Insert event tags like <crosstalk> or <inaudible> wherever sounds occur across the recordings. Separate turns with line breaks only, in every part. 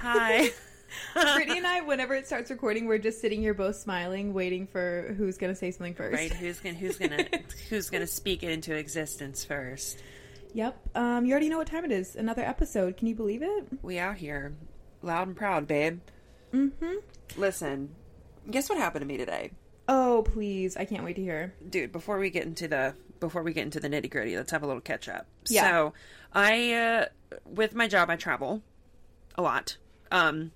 Hi. <laughs>
Brittany and <laughs> I, whenever it starts recording, we're just sitting here both smiling, waiting for who's gonna say something first.
Right? Who's gonna who's gonna <laughs> who's gonna speak it into existence first?
Yep. Um, you already know what time it is. Another episode. Can you believe it?
We out here, loud and proud, babe.
Mm-hmm.
Listen, guess what happened to me today,
Oh, please! I can't wait to hear.
dude? Before we get into the before we get into the nitty gritty, let's have a little catch up.
Yeah.
So, I uh, with my job, I travel a lot. Um,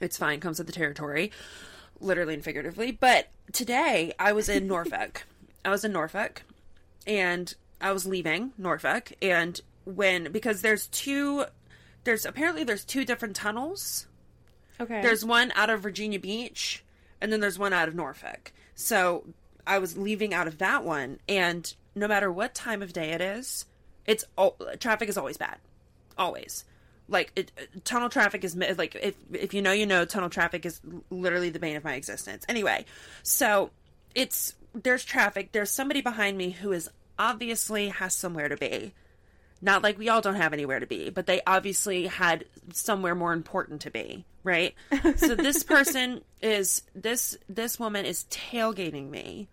it's fine, comes with the territory, literally and figuratively. But today, I was in Norfolk. I was in Norfolk, and I was leaving Norfolk, and when because there's two, there's apparently there's two different tunnels.
Okay.
There's one out of Virginia Beach, and then there's one out of Norfolk. So I was leaving out of that one, and no matter what time of day it is, it's all, traffic is always bad, always. Like it, tunnel traffic is like if if you know you know tunnel traffic is literally the bane of my existence. Anyway, so it's there's traffic. There's somebody behind me who is obviously has somewhere to be. Not like we all don't have anywhere to be, but they obviously had somewhere more important to be, right? <laughs> so this person is this this woman is tailgating me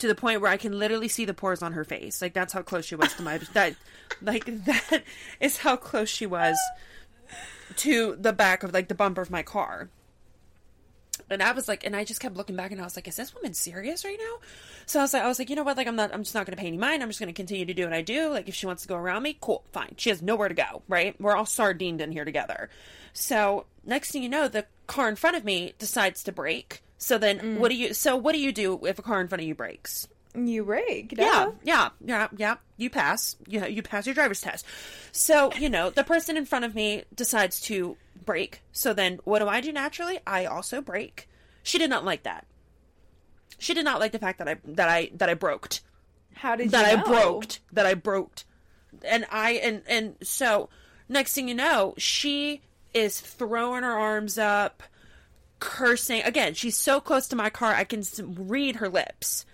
to the point where I can literally see the pores on her face. Like that's how close she was to my <laughs> that like that is how close she was to the back of like the bumper of my car. And I was like, and I just kept looking back, and I was like, "Is this woman serious right now?" So I was like, I was like, you know what? Like, I'm not. I'm just not going to pay any mind. I'm just going to continue to do what I do. Like, if she wants to go around me, cool, fine. She has nowhere to go. Right? We're all sardined in here together. So next thing you know, the car in front of me decides to brake. So then, mm. what do you? So what do you do if a car in front of you brakes?
you rake.
Yeah, yeah, yeah, yeah. You pass. You you pass your driver's test. So you know the person in front of me decides to brake. So then, what do I do naturally? I also brake. She did not like that. She did not like the fact that I that I that I broked
How did
that
you
I
know?
broked that I broked, and I and and so next thing you know, she is throwing her arms up, cursing again. She's so close to my car, I can read her lips.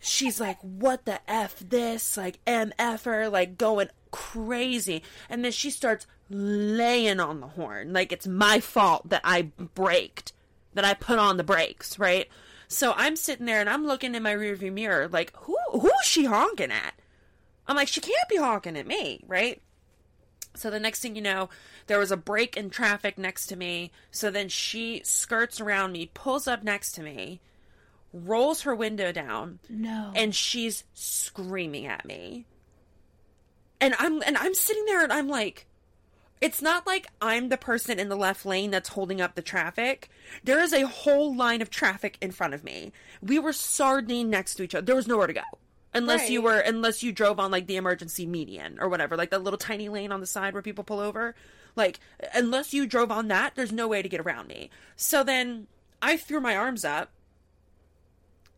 She's like, "What the f this?" Like mf'er, like going crazy, and then she starts laying on the horn, like it's my fault that I braked, that I put on the brakes, right? So I'm sitting there and I'm looking in my rearview mirror, like, who who's she honking at? I'm like, she can't be honking at me, right? So the next thing you know, there was a break in traffic next to me. So then she skirts around me, pulls up next to me, rolls her window down,
No.
and she's screaming at me. And I'm and I'm sitting there and I'm like it's not like I'm the person in the left lane that's holding up the traffic. There is a whole line of traffic in front of me. We were sardine next to each other. There was nowhere to go. Unless you were unless you drove on like the emergency median or whatever, like that little tiny lane on the side where people pull over. Like unless you drove on that, there's no way to get around me. So then I threw my arms up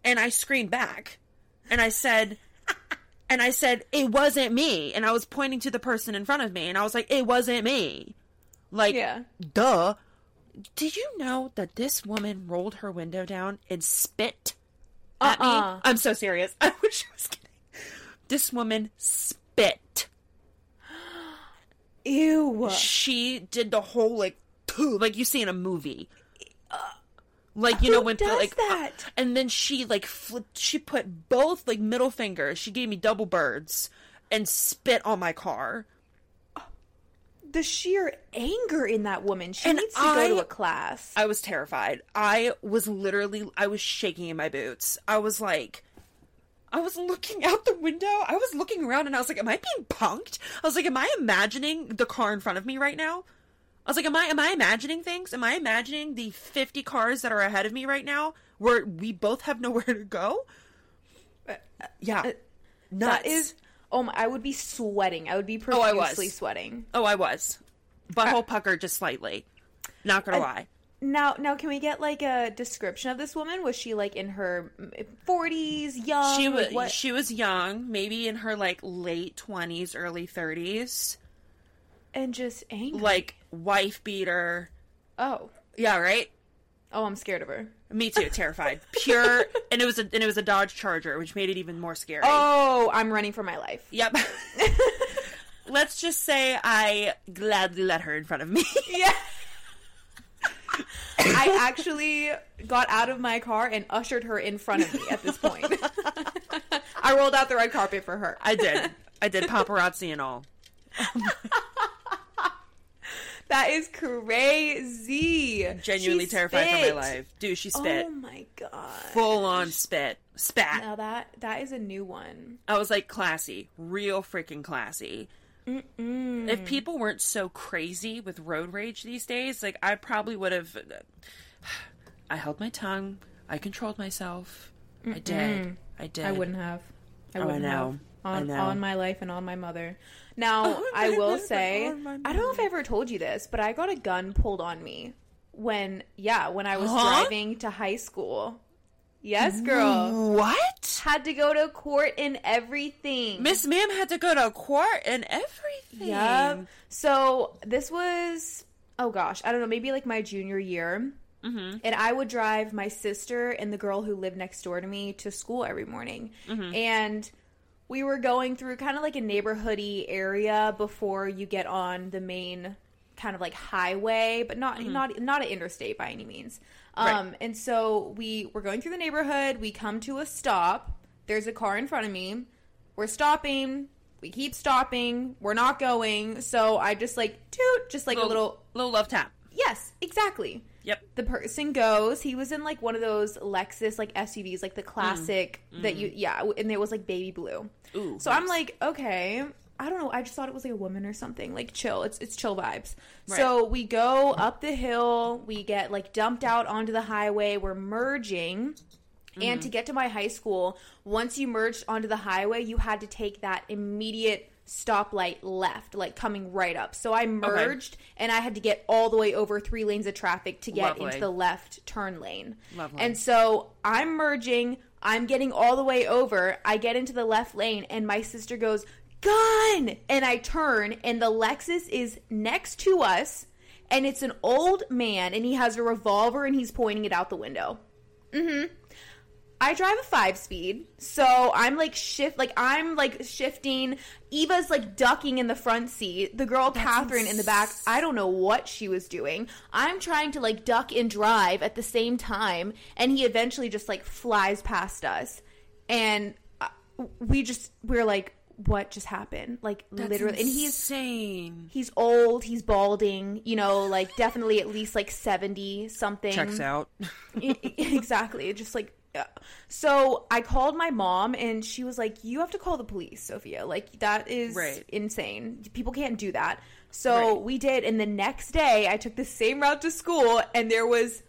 and I screamed back. And I said <laughs> and I said, It wasn't me. And I was pointing to the person in front of me and I was like, It wasn't me. Like
Yeah.
duh. Did you know that this woman rolled her window down and spit at
Uh-uh.
me? I'm so serious. <laughs> I wish I was kidding. This woman spit.
Ew.
She did the whole like, like you see in a movie. Like you know when
does
like uh,
that?
and then she like flipped, she put both like middle fingers. She gave me double birds and spit on my car.
The sheer anger in that woman. She
And
needs to go to a class.
I was terrified. I was literally I was shaking in my boots. I was like I was looking out the window. I was looking around and I was like, Am I being punked? I was like, Am I imagining the car in front of me right now? I was like, Am I am I imagining things? Am I imagining the fifty cars that are ahead of me right now where we both have <laughs> nowhere to go? Uh, yeah. Uh, Nuts.
That is. Oh my! I would be sweating. I would be
Oh, I was.
profusely sweating.
Oh, I was. Butthole uh, pucker just slightly. Not gonna lie.
Now, now, can we get like a description of this woman? Was she like in her forties, young?
she was
Like, what?
she was young, maybe in her like late twenties, early thirties,
and just angry.
like wife beater.
oh,
Yeah, right.
oh, I'm scared of her.
Me too, terrified. <laughs> Pure, and it was a and it was a Dodge Charger, which made it even more scary.
Oh, I'm running for my life.
Yep. <laughs> let's just say I gladly let her in front of me.
Yeah. <laughs> I actually got out of my car and ushered her in front of me at this point. <laughs> I rolled out the red carpet for her.
I did. I did paparazzi and all.
That is crazy.
Genuinely
She
terrified for my life. Dude, she spit.
Oh my god.
Full on spit. Spat.
Now that that is a new one.
I was like classy. Real freaking classy. If people weren't so crazy with road rage these days, like I probably would have. <sighs> I held my tongue. I controlled myself. I did. I did.
I wouldn't have. I
Oh, I
wouldn't
know.
have.
I
On, on my life and on my mother. Now, <laughs> I will say,
and on my
I don't know if I ever told you this, but I got a gun pulled on me when, yeah, when I was
Huh?
driving to high school. Yes, girl.
What?
Had to go to court and everything.
Miss Ma'am had to go to court and everything.
Yep. So this was, oh gosh, I don't know, maybe like my junior year. Mm-hmm. And I would drive my sister and the girl who lived next door to me to school every morning. And we were going through kind of like a neighborhoody area before you get on the main kind of like highway, but not not not an interstate by any means. Um,
Right.
and so we were going through the neighborhood. We come to a stop. There's a car in front of me. We're stopping. We keep stopping. We're not going. So I just like toot, just like a little.
little love tap.
Yes, exactly.
Yep.
The person goes. He was in like one of those Lexus like SUVs, like the classic that you yeah, and it was like baby blue.
Ooh,
So I'm like, okay, I don't know. I just thought it was like a woman or something. Like chill. It's it's chill vibes. So we go up the hill. We get like dumped out onto the highway. We're merging. And to mm-hmm. get to my high school, once you merged onto the highway, you had to take that immediate stoplight left, like coming right up. So I merged and I had to get all the way over three lanes of traffic to get
Lovely.
into the left turn lane.
Lovely.
And so I'm merging, I'm getting all the way over. I get into the left lane, and my sister goes, Gun! And I turn, and the Lexus is next to us, and it's an old man, and he has a revolver, and he's pointing it out the window. Mm-hmm. I drive a five speed, so I'm like shift, like I'm like shifting. Eva's like ducking in the front seat. The girl Catherine in the back. I don't know what she was doing. I'm trying to like duck and drive at the same time, and he eventually just like flies past us, and uh, we just we're like, what just happened? Like literally, and he's
insane.
he's old, he's balding, you know, like definitely at least like seventy something.
Checks out.
I- <laughs> exactly just like yeah. so i called my mom and she was like you have to call the police sophia like that is
Right.
insane people can't do that so
Right.
we did and the next day i took the same route to school and there was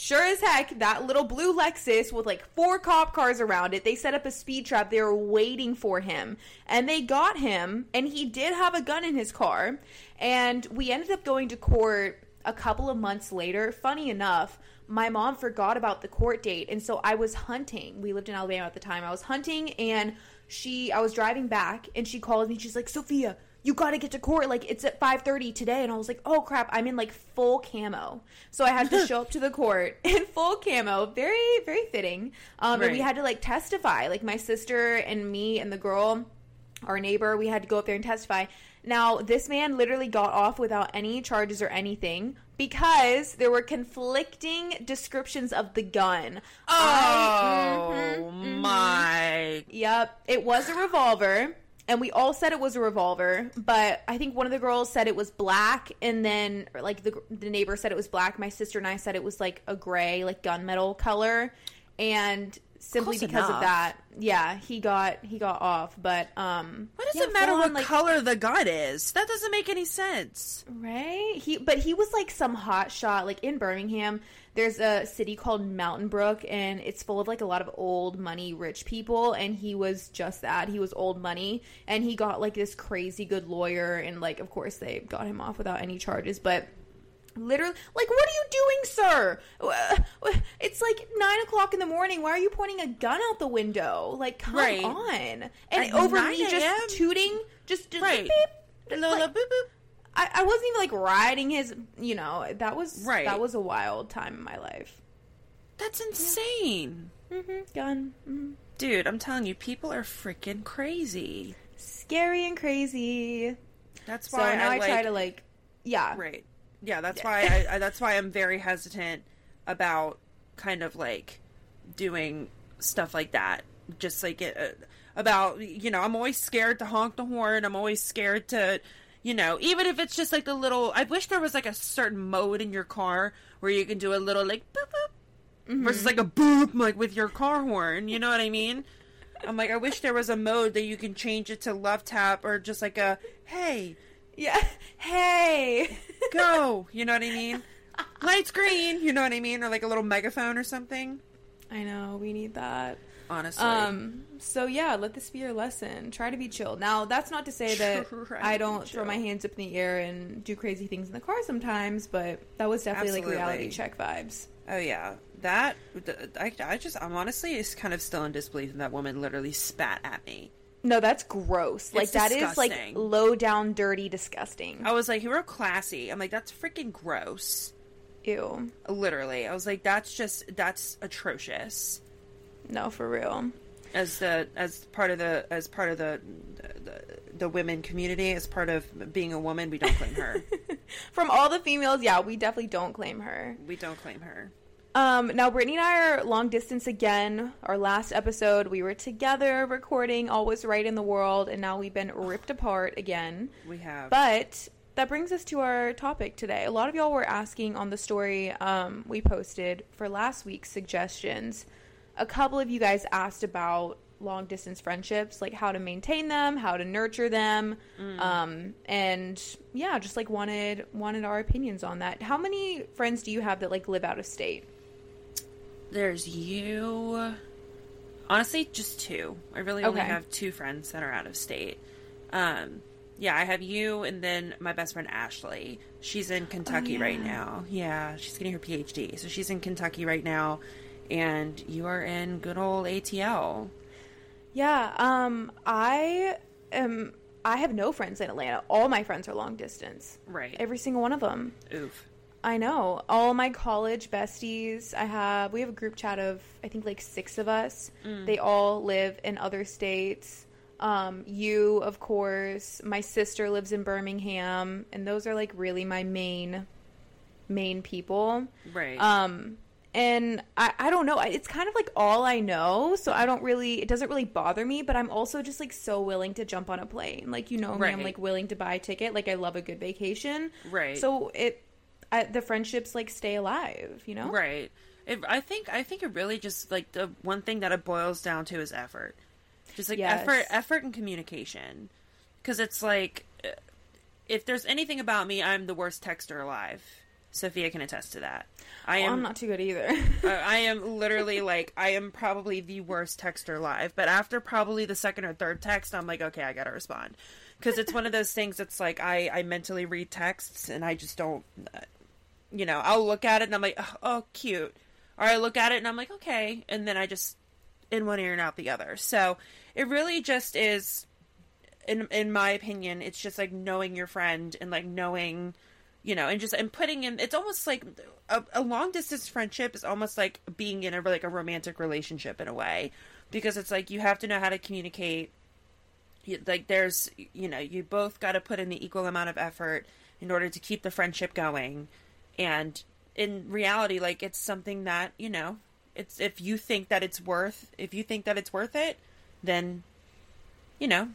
sure as heck that little blue lexus with like four cop cars around it they set up a speed trap. They were waiting for him. And they got him and he did have a gun in his car. And we ended up going to court a couple of months later. Funny enough my mom forgot about the court date and so i was hunting. We lived in alabama at the time. I was hunting and she i was driving back and she called me. She's like sophia you got to get to court. Like it's at 5.30 today and i was like oh crap i'm in like full camo. So i had to <laughs> show up to the court <laughs> in full camo. Very very fitting. Um, and we
Right.
had to like testify. Like my sister and me and the girl our neighbor we had to go up there and testify. Now this man literally got off without any charges or anything because there were conflicting descriptions of the gun. I-
Oh
mhm, mhm.
my!
Yep, it was a revolver, and we all said it was a revolver. But I think one of the girls said it was black, and then like the the neighbor said it was black. My sister and I said it was like a gray, like gunmetal color, and simply
Close
because
enough.
of that, yeah, he got he got off. But um,
What does
yeah,
it matter what
on, like,
color the gun is? That doesn't make any sense.
Right? He but he was like some hot shot like in Birmingham. There's a city called Mountain Brook and it's full of like a lot of old money rich people and he was just that. He was old money and he got like this crazy good lawyer and like of course they got him off without any charges but literally like what are you doing sir it's like nine o'clock in the morning why are you pointing a gun out the window like come
Right.
on and
At
over me just tooting just, just
Right.
beep, like-
boop boop.
I, I wasn't even like riding his you know that was
Right.
that was a wild time in my life
That's insane.
mm-hmm. gun mm
Dude, I'm telling you, people are freaking crazy.
scary and crazy
That's
So
why
now I,
I,
try
like-
to like, yeah,
Right. Yeah, that's why I, I that's why I'm very hesitant about kind of like doing stuff like that. Just like it, uh, about you know, I'm always scared to honk the horn. I'm always scared to you know, even if it's just like the little I wish there was like a certain mode in your car where you can do a little like boop boop versus like a boop like with your car horn, you know what I mean? I'm like I wish there was a mode that you can change it to love tap or just like a hey,
yeah. <laughs> Hey,
go. You know what I mean? Lights green. You know what I mean? Or like a little megaphone or something.
I know we need that.
Honestly.
Um. So yeah, let this be your lesson. Try to be chill. Now, that's not to say that <laughs>
Try
I don't throw my hands up in the air and do crazy things in the car sometimes, but that was definitely like reality check vibes.
oh yeah, that I, I just I'm honestly is kind of still in disbelief that that woman literally spat at me.
No, that's gross. Like that is like
disgusting.
low down, dirty, disgusting.
I was like, you were classy. I'm like, that's freaking gross.
Ew.
Literally, I was like, that's just that's atrocious.
No, for real.
As the as part of the as part of the the, the women community, as part of being a woman, we don't claim her. <laughs>
From all the females, yeah, we definitely don't claim her.
we don't claim her.
Um, now Brittany and I are long distance again. Our last episode, we were together recording, all was right in the world, and now we've been ripped apart again.
We have.
But that brings us to our topic today. A lot of y'all were asking on the story um, we posted for last week's suggestions. A couple of you guys asked about long distance friendships, like how to maintain them, how to nurture them, um, and yeah, just like wanted wanted our opinions on that. How many friends do you have that like live out of state?
There's you. Honestly, just two. I really only have two friends that are out of state. Um, yeah, I have you, and then my best friend Ashley. She's in Kentucky right
Oh, yeah.
now. Yeah, she's getting her PhD, so she's in Kentucky right now, and you are in good old ATL.
Yeah, um, I am. I have no friends in Atlanta. All my friends are long distance.
Right.
Every single one of them.
Oof.
I know. All my college besties, I have, we have a group chat of, I think, like six of us. They all live in other states. Um, you, of course. My sister lives in Birmingham. And those are, like, really my main, main people.
Right.
Um, and I, I don't know. It's kind of like all I know. So I don't really, it doesn't really bother me. But I'm also just, like, so willing to jump on a plane. Like, you know me, I'm, like, willing to buy a ticket. Like, I love a good vacation.
Right.
So it, The friendships like stay alive, you know?
Right. It, I think I think it really just like the one thing that it boils down to is effort. Just like
Yes.
effort, effort and communication. Because it's like, uh, if there's anything about me, I'm the worst texter alive. Sophia can attest to that. I
Well,
am.
I'm not too good either. <laughs>
uh, I am <laughs> literally like I am probably the worst texter alive. But after probably the second or third text, I'm like, okay, I gotta respond because it's one of those things. that's like I I mentally read texts and I just don't. You know, I'll look at it and I'm like, oh, cute. Or I look at it and I'm like, okay, and then I just in one ear and out the other. So it really just is, in in my opinion, it's just like knowing your friend and like knowing, you know, and just and putting in. It's almost like a, a long distance friendship is almost like being in a like a romantic relationship in a way, because it's like you have to know how to communicate. Like there's, you know, you both got to put in the equal amount of effort in order to keep the friendship going, and in reality, like it's something that you know, it's if you think that it's worth, if you think that it's worth it, then, you know,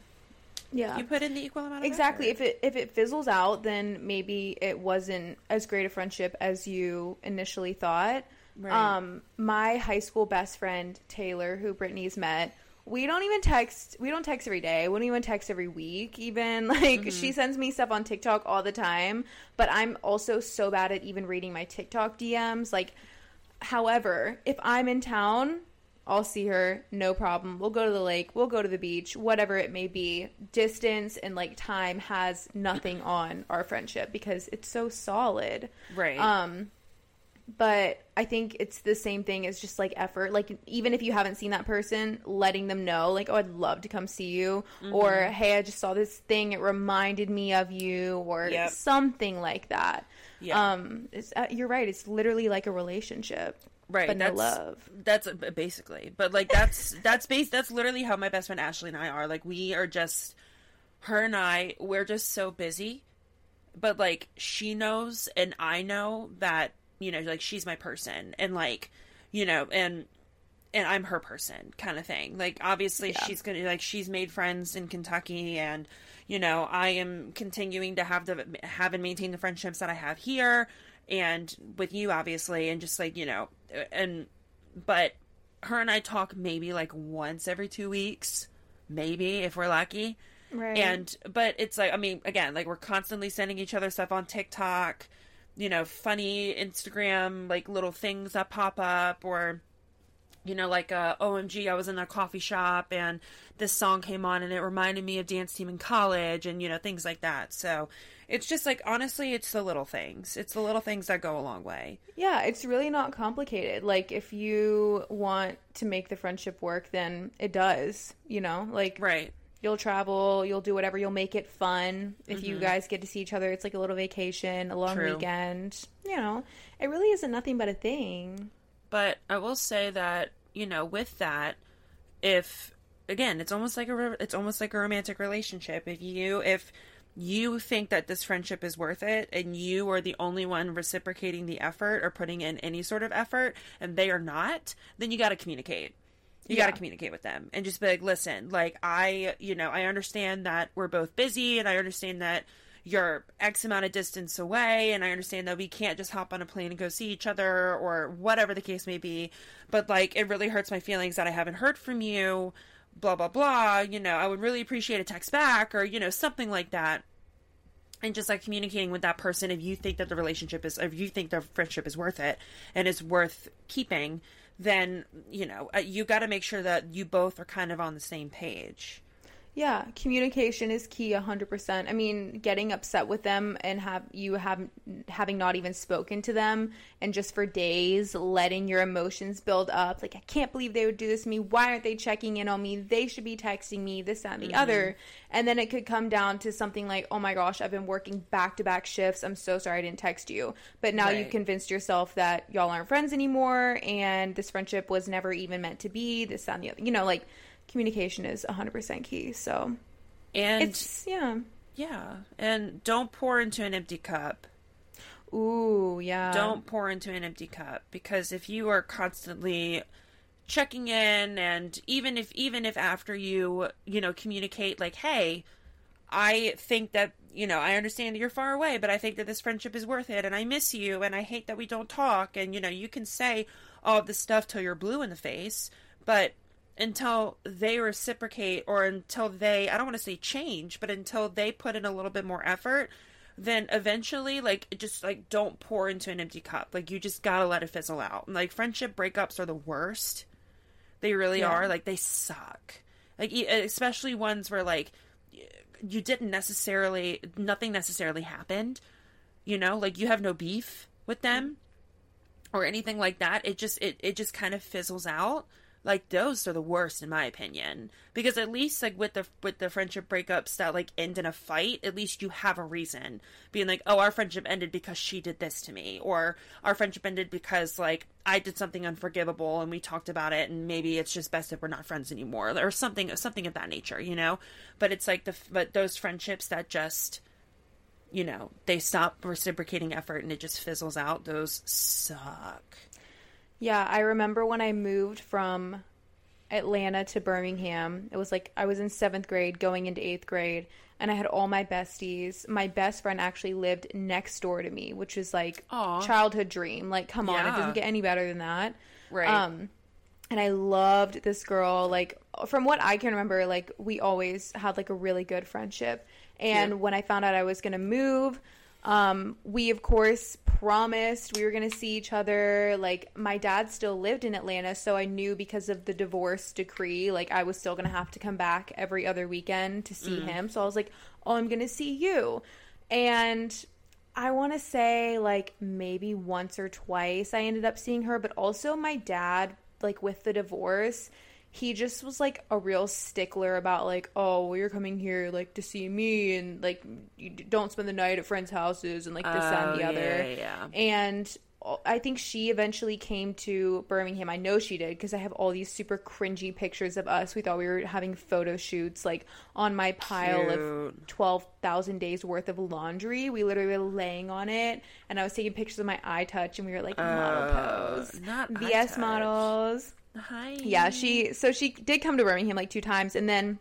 yeah.
you put in the equal amount of
Exactly.
effort.
If it if it fizzles out, then maybe it wasn't as great a friendship as you initially thought.
Right.
Um, my high school best friend Taylor, who Brittany's met, we don't even text. We don't text every day. We don't even text every week. Even <laughs> like she sends me stuff on TikTok all the time. But I'm also so bad at even reading my TikTok DMs. Like, however, if I'm in town, I'll see her, no problem. We'll go to the lake, we'll go to the beach, whatever it may be. Distance and like time has nothing on our friendship because it's so solid.
right.
Um but I think it's the same thing as just like effort. Like even if you haven't seen that person, letting them know like, "Oh, I'd love to come see you," or
Mm-hmm.
"Hey, I just saw this thing. It reminded me of you," or
Yep.
something like that.
Yeah.
Um, it's, uh, you're right. It's literally like a relationship,
right.
but no
that's,
love.
That's uh, basically, but like that's <laughs> that's base. That's literally how my best friend Ashley and I are. Like we are just her and I, we're just so busy. But like she knows and I know that, you know, like she's my person and like, you know, and and I'm her person kind of thing. Like obviously
Yeah.
she's going to like she's made friends in Kentucky and you know, I am continuing to have the have and maintain the friendships that I have here and with you obviously and just like, you know, and but her and I talk maybe like once every 2 weeks, maybe if we're lucky.
Right.
And but it's like I mean again like we're constantly sending each other stuff on TikTok, you know, funny Instagram like little things that pop up or you know like uh OMG I was in a coffee shop and this song came on and it reminded me of dance team in college and you know things like that. So it's just like honestly it's the little things. It's the little things that go a long way.
Yeah, it's really not complicated. Like if you want to make the friendship work, then it does. You know, like
Right.
You'll travel, you'll do whatever, you'll make it fun. If you guys get to see each other, it's like a little vacation, a long
Mm-hmm. True.
weekend. You know, it really isn't nothing but a thing.
But I will say that you know, with that, if again, it's almost like a it's almost like a romantic relationship. If you if you think that this friendship is worth it, and you are the only one reciprocating the effort or putting in any sort of effort, and they are not, then you got to communicate. You got to communicate with them and just be like, listen, like I, you know, I understand that we're both busy, and I understand that you're X amount of distance away, and I understand that we can't just hop on a plane and go see each other or whatever the case may be. But like, it really hurts my feelings that I haven't heard from you. Blah blah blah. You know, I would really appreciate a text back or you know something like that. And just like communicating with that person, if you think that the relationship is, if you think the friendship is worth it and is worth keeping, then you know uh, you got to make sure that you both are kind of on the same page.
Yeah, communication is key 100%. I mean, getting upset with them and have you have having not even spoken to them and just for days letting your emotions build up like I can't believe they would do this to me. Why aren't they checking in on me? They should be texting me this that and the other. Mm-hmm. And then it could come down to something like, "Oh my gosh, I've been working back-to-back shifts. I'm so sorry I didn't text you." But now you've convinced yourself that y'all aren't friends anymore and this friendship was never even meant to be. This that and the other. You know, like communication is 100% key. So
And
it's yeah.
yeah, and don't pour into an empty cup.
Ooh, yeah.
don't pour into an empty cup because if you are constantly checking in and even if even if after you you know communicate like hey i think that you know i understand that you're far away but i think that this friendship is worth it and i miss you and i hate that we don't talk and you know you can say all this stuff till you're blue in the face but until they reciprocate or until they i don't want to say change but until they put in a little bit more effort then eventually like it just like don't pour into an empty cup. Like you just gotta let it fizzle out. Like friendship breakups are the worst. They really
Yeah.
are. Like they suck. Like especially ones where like you didn't necessarily nothing necessarily happened you know? Like you have no beef with them or anything like that. It just it, it just kind of fizzles out like those are the worst in my opinion. Because at least like with the with the friendship breakups that like end in a fight at least you have a reason. Being like oh our friendship ended because she did this to me or our friendship ended because like i did something unforgivable and we talked about it and maybe it's just best if we're not friends anymore or something something of that nature you know? But it's like the but those friendships that just you know they stop reciprocating effort and it just fizzles out those suck
Yeah, I remember when I moved from Atlanta to Birmingham. It was like I was in seventh grade going into eighth grade, and I had all my besties. My best friend actually lived next door to me, which was like
Aw.
childhood dream. Like, come on, it doesn't get any better than that.
Right.
Um, and I loved this girl. Like, from what I can remember, like we always had like a really good friendship. And
Cute.
when I found out I was gonna move, um, we of course promised we were gonna see each other. Like, my dad still lived in Atlanta, so I knew because of the divorce decree, like I was still gonna have to come back every other weekend to see him. So I was like, "Oh, I'm gonna see you," and I want to say like maybe once or twice I ended up seeing her, but also my dad, like with the divorce, he just was like a real stickler about like, oh, well, you're coming here like to see me, and like you don't spend the night at friends' houses, and like this that, and the
Oh,
other.
yeah, yeah.
And I think she eventually came to Birmingham. I know she did because I have all these super cringy pictures of us. We thought we were having photo shoots like on my pile of
Cute.
12,000 days worth of laundry. We literally were laying on it and I was taking pictures of my iTouch and we were like model
Uh,
pose.
not
VS models.
Hi.
Yeah, she so she did come to Birmingham like two times and then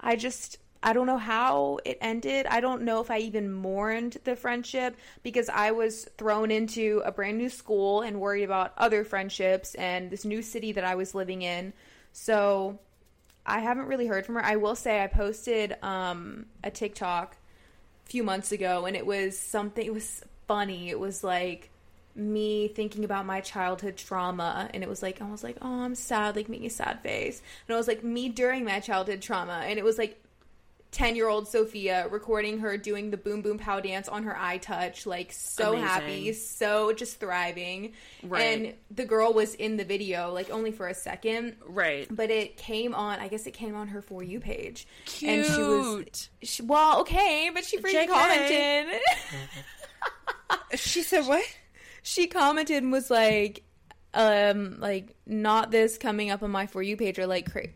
I just I don't know how it ended. I don't know if I even mourned the friendship because I was thrown into a brand new school and worried about other friendships and this new city that I was living in. So I haven't really heard from her. I will say I posted um, a TikTok a few months ago and it was something it was funny. It was like me thinking about my childhood trauma and it was like I was like, Oh, I'm sad, like making a sad face. And it was like me during my childhood trauma and it was like 10 year old Sophia recording her doing the boom boom pow dance on her iTouch, like so
Amazing.
happy, so just thriving.
Right.
And the girl was in the video, like only for a second.
Right.
But it came on, I guess it came on her For You page.
Cute.
And she was, she, well, okay, but she freaking commented.
She said what?
She commented and was like, um, like, not this coming up on my For You page or like, cra-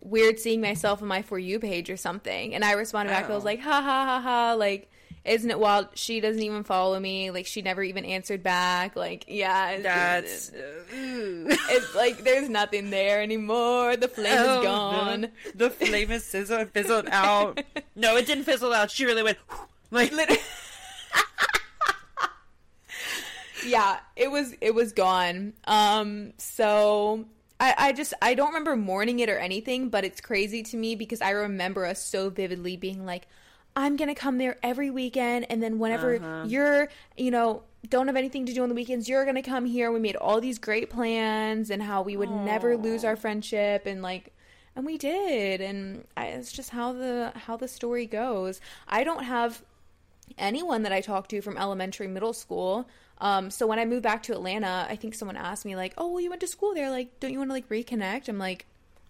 weird seeing myself on my For You page or something. And I responded back, I was
Oh.
like, ha ha ha ha, like, isn't it wild? She doesn't even follow me. Like, she never even answered back. Like, yeah. it's-
That's
it's like there's nothing there anymore. The flame
Oh,
is gone.
no. The flame is sizzled, fizzled out. <laughs> No, it didn't fizzle out. She really went <laughs> like
Literally. Yeah, it was it was gone. Um, so I, I just I don't remember mourning it or anything, but it's crazy to me because I remember us so vividly being like, I'm gonna come there every weekend, and then whenever
Uh-huh.
you're, you know, don't have anything to do on the weekends, you're gonna come here. We made all these great plans and how we would never lose our friendship and like and we did and I, it's just how the how the story goes i don't have anyone that i talked to from elementary middle school um, so when i moved back to atlanta i think someone asked me like oh well you went to school there. Like don't you want to like reconnect? I'm like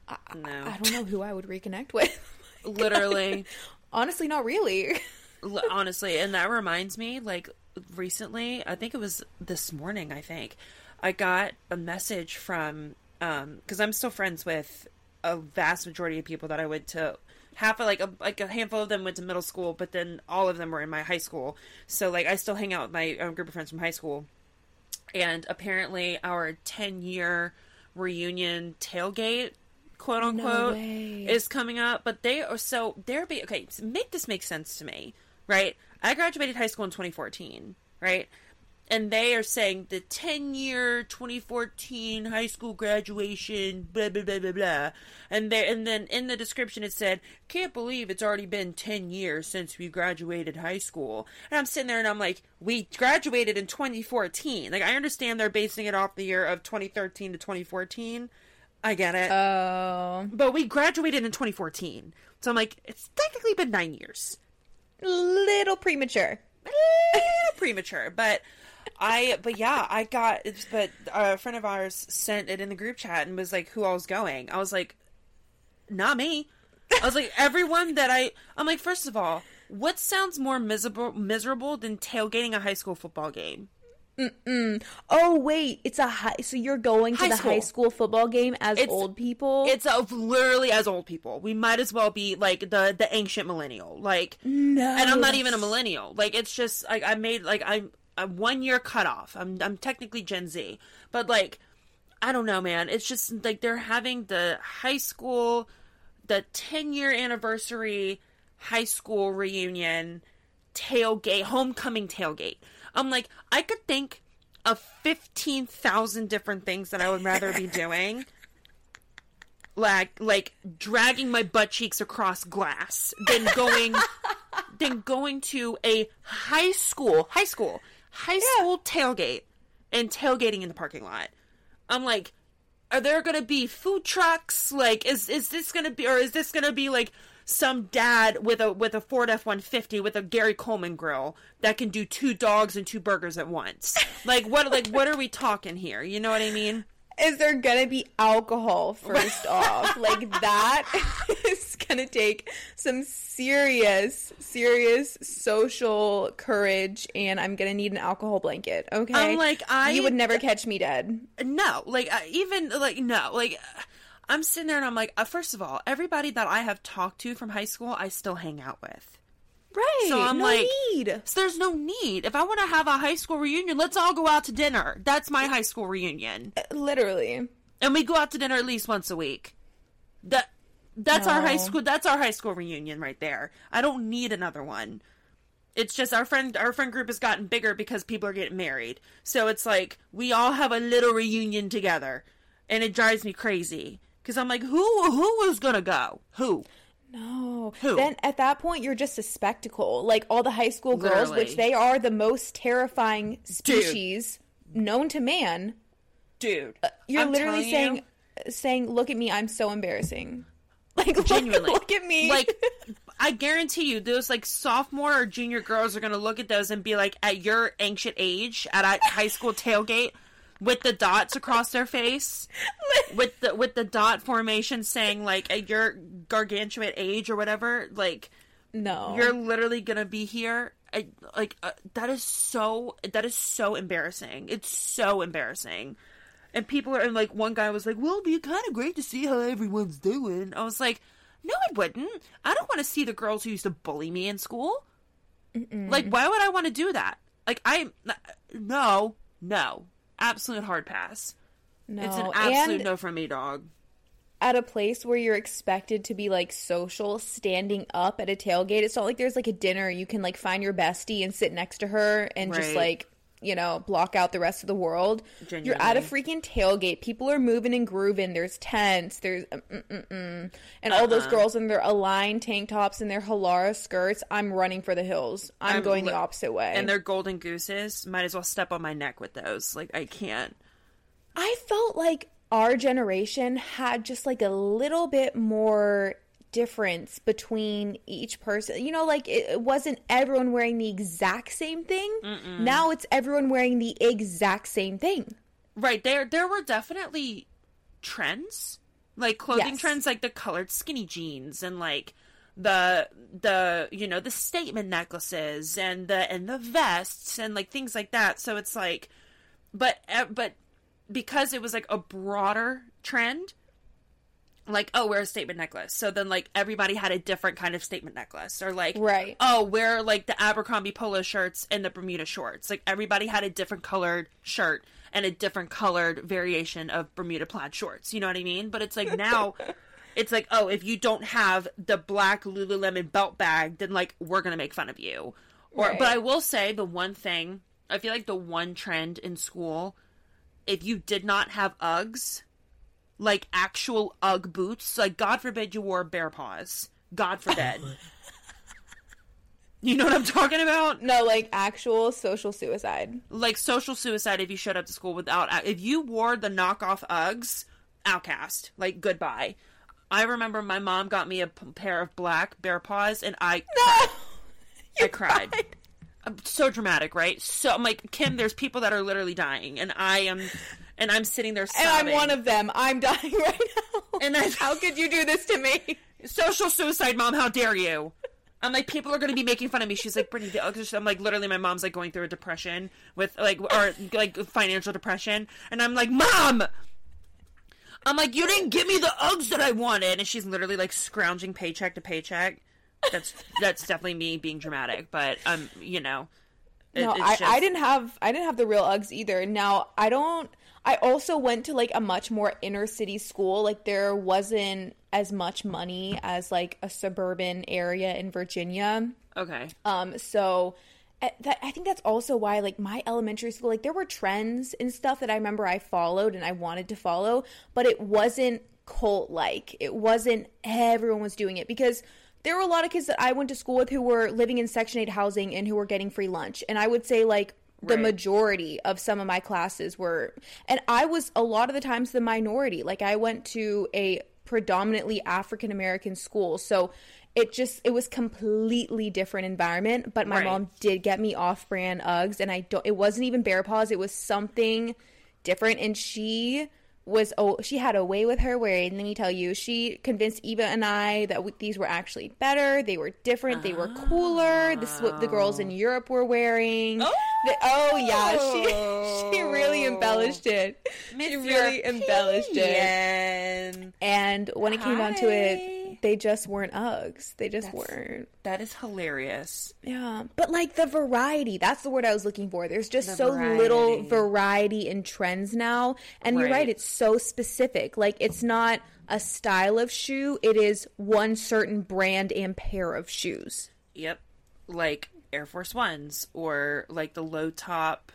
I, I-
No.
I don't know who i would reconnect with. <laughs>
Literally. <laughs>
Honestly not really. <laughs>
Honestly and that reminds me like recently i think it was this morning i think i got a message from um because i'm still friends with a vast majority of people that i went to half of like a like a handful of them went to middle school but then all of them were in my high school. So like i still hang out with my um, group of friends from high school. And apparently our 10 year reunion tailgate quote unquote
way.
is coming up but they are so they're be okay so make this make sense to me right? I graduated high school in 2014 right and they are saying the 10 year 2014 high school graduation blah blah blah blah blah. And there and then in the description it said can't believe it's already been 10 years since we graduated high school. And i'm sitting there and i'm like we graduated in 2014 like i understand they're basing it off the year of 2013 to 2014 i get it.
Oh.
But we graduated in 2014 so i'm like it's technically been nine years.
Little premature.
A <laughs> little premature, but I, but yeah, I got, it's- but a friend of ours sent it in the group chat and was like, who all's going? I was like, not me. I was like, everyone that I, I'm like, first of all, what sounds more miserable, miserable than tailgating a high school football game?
oh wait it's a high so you're going to
High
the high
school.
school football game as
It's-
old people
It's uh, literally as old people. We might as well be like the the ancient millennial, like,
no
and I'm not even a millennial. Like it's just like I made like I'm a one year cutoff. I'm I'm technically Gen Z, but like I don't know, man. It's just like they're having the high school, the 10 year anniversary high school reunion tailgate, homecoming tailgate. I'm like, I could think of 15,000 different things that I would rather be <laughs> doing. Like, like dragging my butt cheeks across glass than going, <laughs> than going to a high school, high school, high school tailgate and tailgating in the parking lot. I'm like, are there gonna be food trucks? Like, is is this gonna be, or is this gonna be like some dad with a with a Ford F one fifty with a Gary Coleman grill that can do two dogs and two burgers at once? <laughs> Like, what like what are we talking here? You know what I mean?
Is there gonna be alcohol first <laughs> off? Like that <laughs> is gonna take some serious, serious social courage, and I'm gonna need an alcohol blanket. Okay,
I'm like, I-
you would never catch me dead.
no like uh, even like no like uh, i'm sitting there and i'm like uh, first of all everybody that i have talked to from high school i still hang out with
Right?
So I'm
no
like-
need.
so there's no need. If i want to have a high school reunion let's all go out to dinner. That's my high school reunion.
Uh, literally.
and we go out to dinner at least once a week. That that's our high school that's our high school reunion right there. I don't need another one. It's just our friend our friend group has gotten bigger because people are getting married. So it's like we all have a little reunion together. And it drives me crazy. Because i'm like who who is gonna go? Who
No.
Who?
Then at that point, you're just a spectacle. Like all the high school girls,
Literally.
which they are the most terrifying species known to man.
dude uh,
You're
I'm
literally saying,
you,
saying, "Look at me, I'm so embarrassing." <laughs> Like look-
genuinely
look, at me.
like <laughs> i guarantee you those like sophomore or junior girls are gonna look at those and be like at your ancient age at a high school tailgate with the dots across their face? <laughs> With the with the dot formation saying like at your gargantuan age or whatever like
no,
you're literally gonna be here? I, like uh, that is so that is so embarrassing. It's so embarrassing. And people are and like one guy was like well it'd be kind of great to see how everyone's doing. I was like no it wouldn't. I don't want to see the girls who used to bully me in school. Like why would i want to do that? Like i no no absolute hard pass
no.
it's an absolute
and
no from me dog
at a place where you're expected to be like social, standing up at a tailgate. It's not like there's like a dinner you can like find your bestie and sit next to her and just like you know block out the rest of the world. You're at a freaking tailgate. People are moving and grooving. There's tents. There's mm, mm, mm, mm. and all those
Uh-uh.
girls in their aligned tank tops and their Halara skirts. I'm running for the hills. I'm,
I'm
going
li-
the opposite way.
and they're golden gooses might as well step on my neck with those like i can't
I felt like our generation had just like a little bit more difference between each person. You know, like it, it wasn't everyone wearing the exact same thing. Now it's everyone wearing the exact same thing.
Right there, there were definitely trends, like clothing
Yes.
trends, like the colored skinny jeans and like the the you know the statement necklaces and the and the vests and like things like that. So it's like, but uh, but because it was like a broader trend. Like oh, wear a statement necklace. So then, like everybody had a different kind of statement necklace, or like
Right.
oh, wear like the Abercrombie polo shirts and the Bermuda shorts. Like everybody had a different colored shirt and a different colored variation of Bermuda plaid shorts. You know what I mean? But it's like now <laughs> it's like, oh, if you don't have the black Lululemon belt bag, then like we're gonna make fun of you. Or
Right.
but I will say the one thing I feel like the one trend in school, if you did not have Uggs, like actual Ugg boots, like God forbid you wore bear paws. God forbid. <laughs> you know what I'm talking about?
No, like actual social suicide.
Like social suicide if you showed up to school without if you wore the knockoff Uggs, outcast. Like goodbye. I remember my mom got me a p- pair of black bear paws and I <laughs> No! I cried. I'm um, so dramatic, right? So I'm like, Kim, there's people that are literally dying, and I am, and I'm sitting there
And I'm one of them. I'm dying <laughs> right now.
And I'm
how could you do this to me?
social suicide, mom. How dare you? I'm like, people are going to be making fun of me. She's like, Brittany, the Uggs I'm like, literally, my mom's like going through a depression with like, or like financial depression, and I'm like, mom. I'm like, you didn't give me the Uggs that I wanted, and she's literally like scrounging paycheck to paycheck. That's that's definitely me being dramatic, but um, you know, it-
No,
it's
I,
just-
I didn't have I didn't have the real Uggs either. Now I don't. I also went to like a much more inner city school. Like there wasn't as much money as like a suburban area in Virginia.
Okay.
Um, so uh, that, I think that's also why, like, my elementary school, like, there were trends and stuff that I remember I followed and I wanted to follow, but it wasn't cult like. It wasn't everyone was doing it because there were a lot of kids that I went to school with who were living in Section 8 housing and who were getting free lunch. And I would say, like, the
Right.
majority of some of my classes were, and I was a lot of the times the minority. Like, I went to a predominantly African American school. So, it just it was completely different environment but my
Right.
mom did get me off-brand uggs and i don't it wasn't even bear paws it was something different and she was oh she had a way with her where and let me tell you she convinced eva and i that w- these were actually better they were different they were cooler. This is what the girls in europe were wearing.
Oh.
The- oh yeah she <laughs> she really embellished it. She really embellished it.
it.
and when it came down to it they just weren't uggs they just
That's-
weren't
That is hilarious.
yeah, but like the variety, that's the word I was looking for. There's just
The
so little
variety.
variety in trends now. And you're right,
Right.
it's so specific. Like it's not a style of shoe, it is one certain brand and pair of shoes.
Yep. Like Air Force Ones or like the low top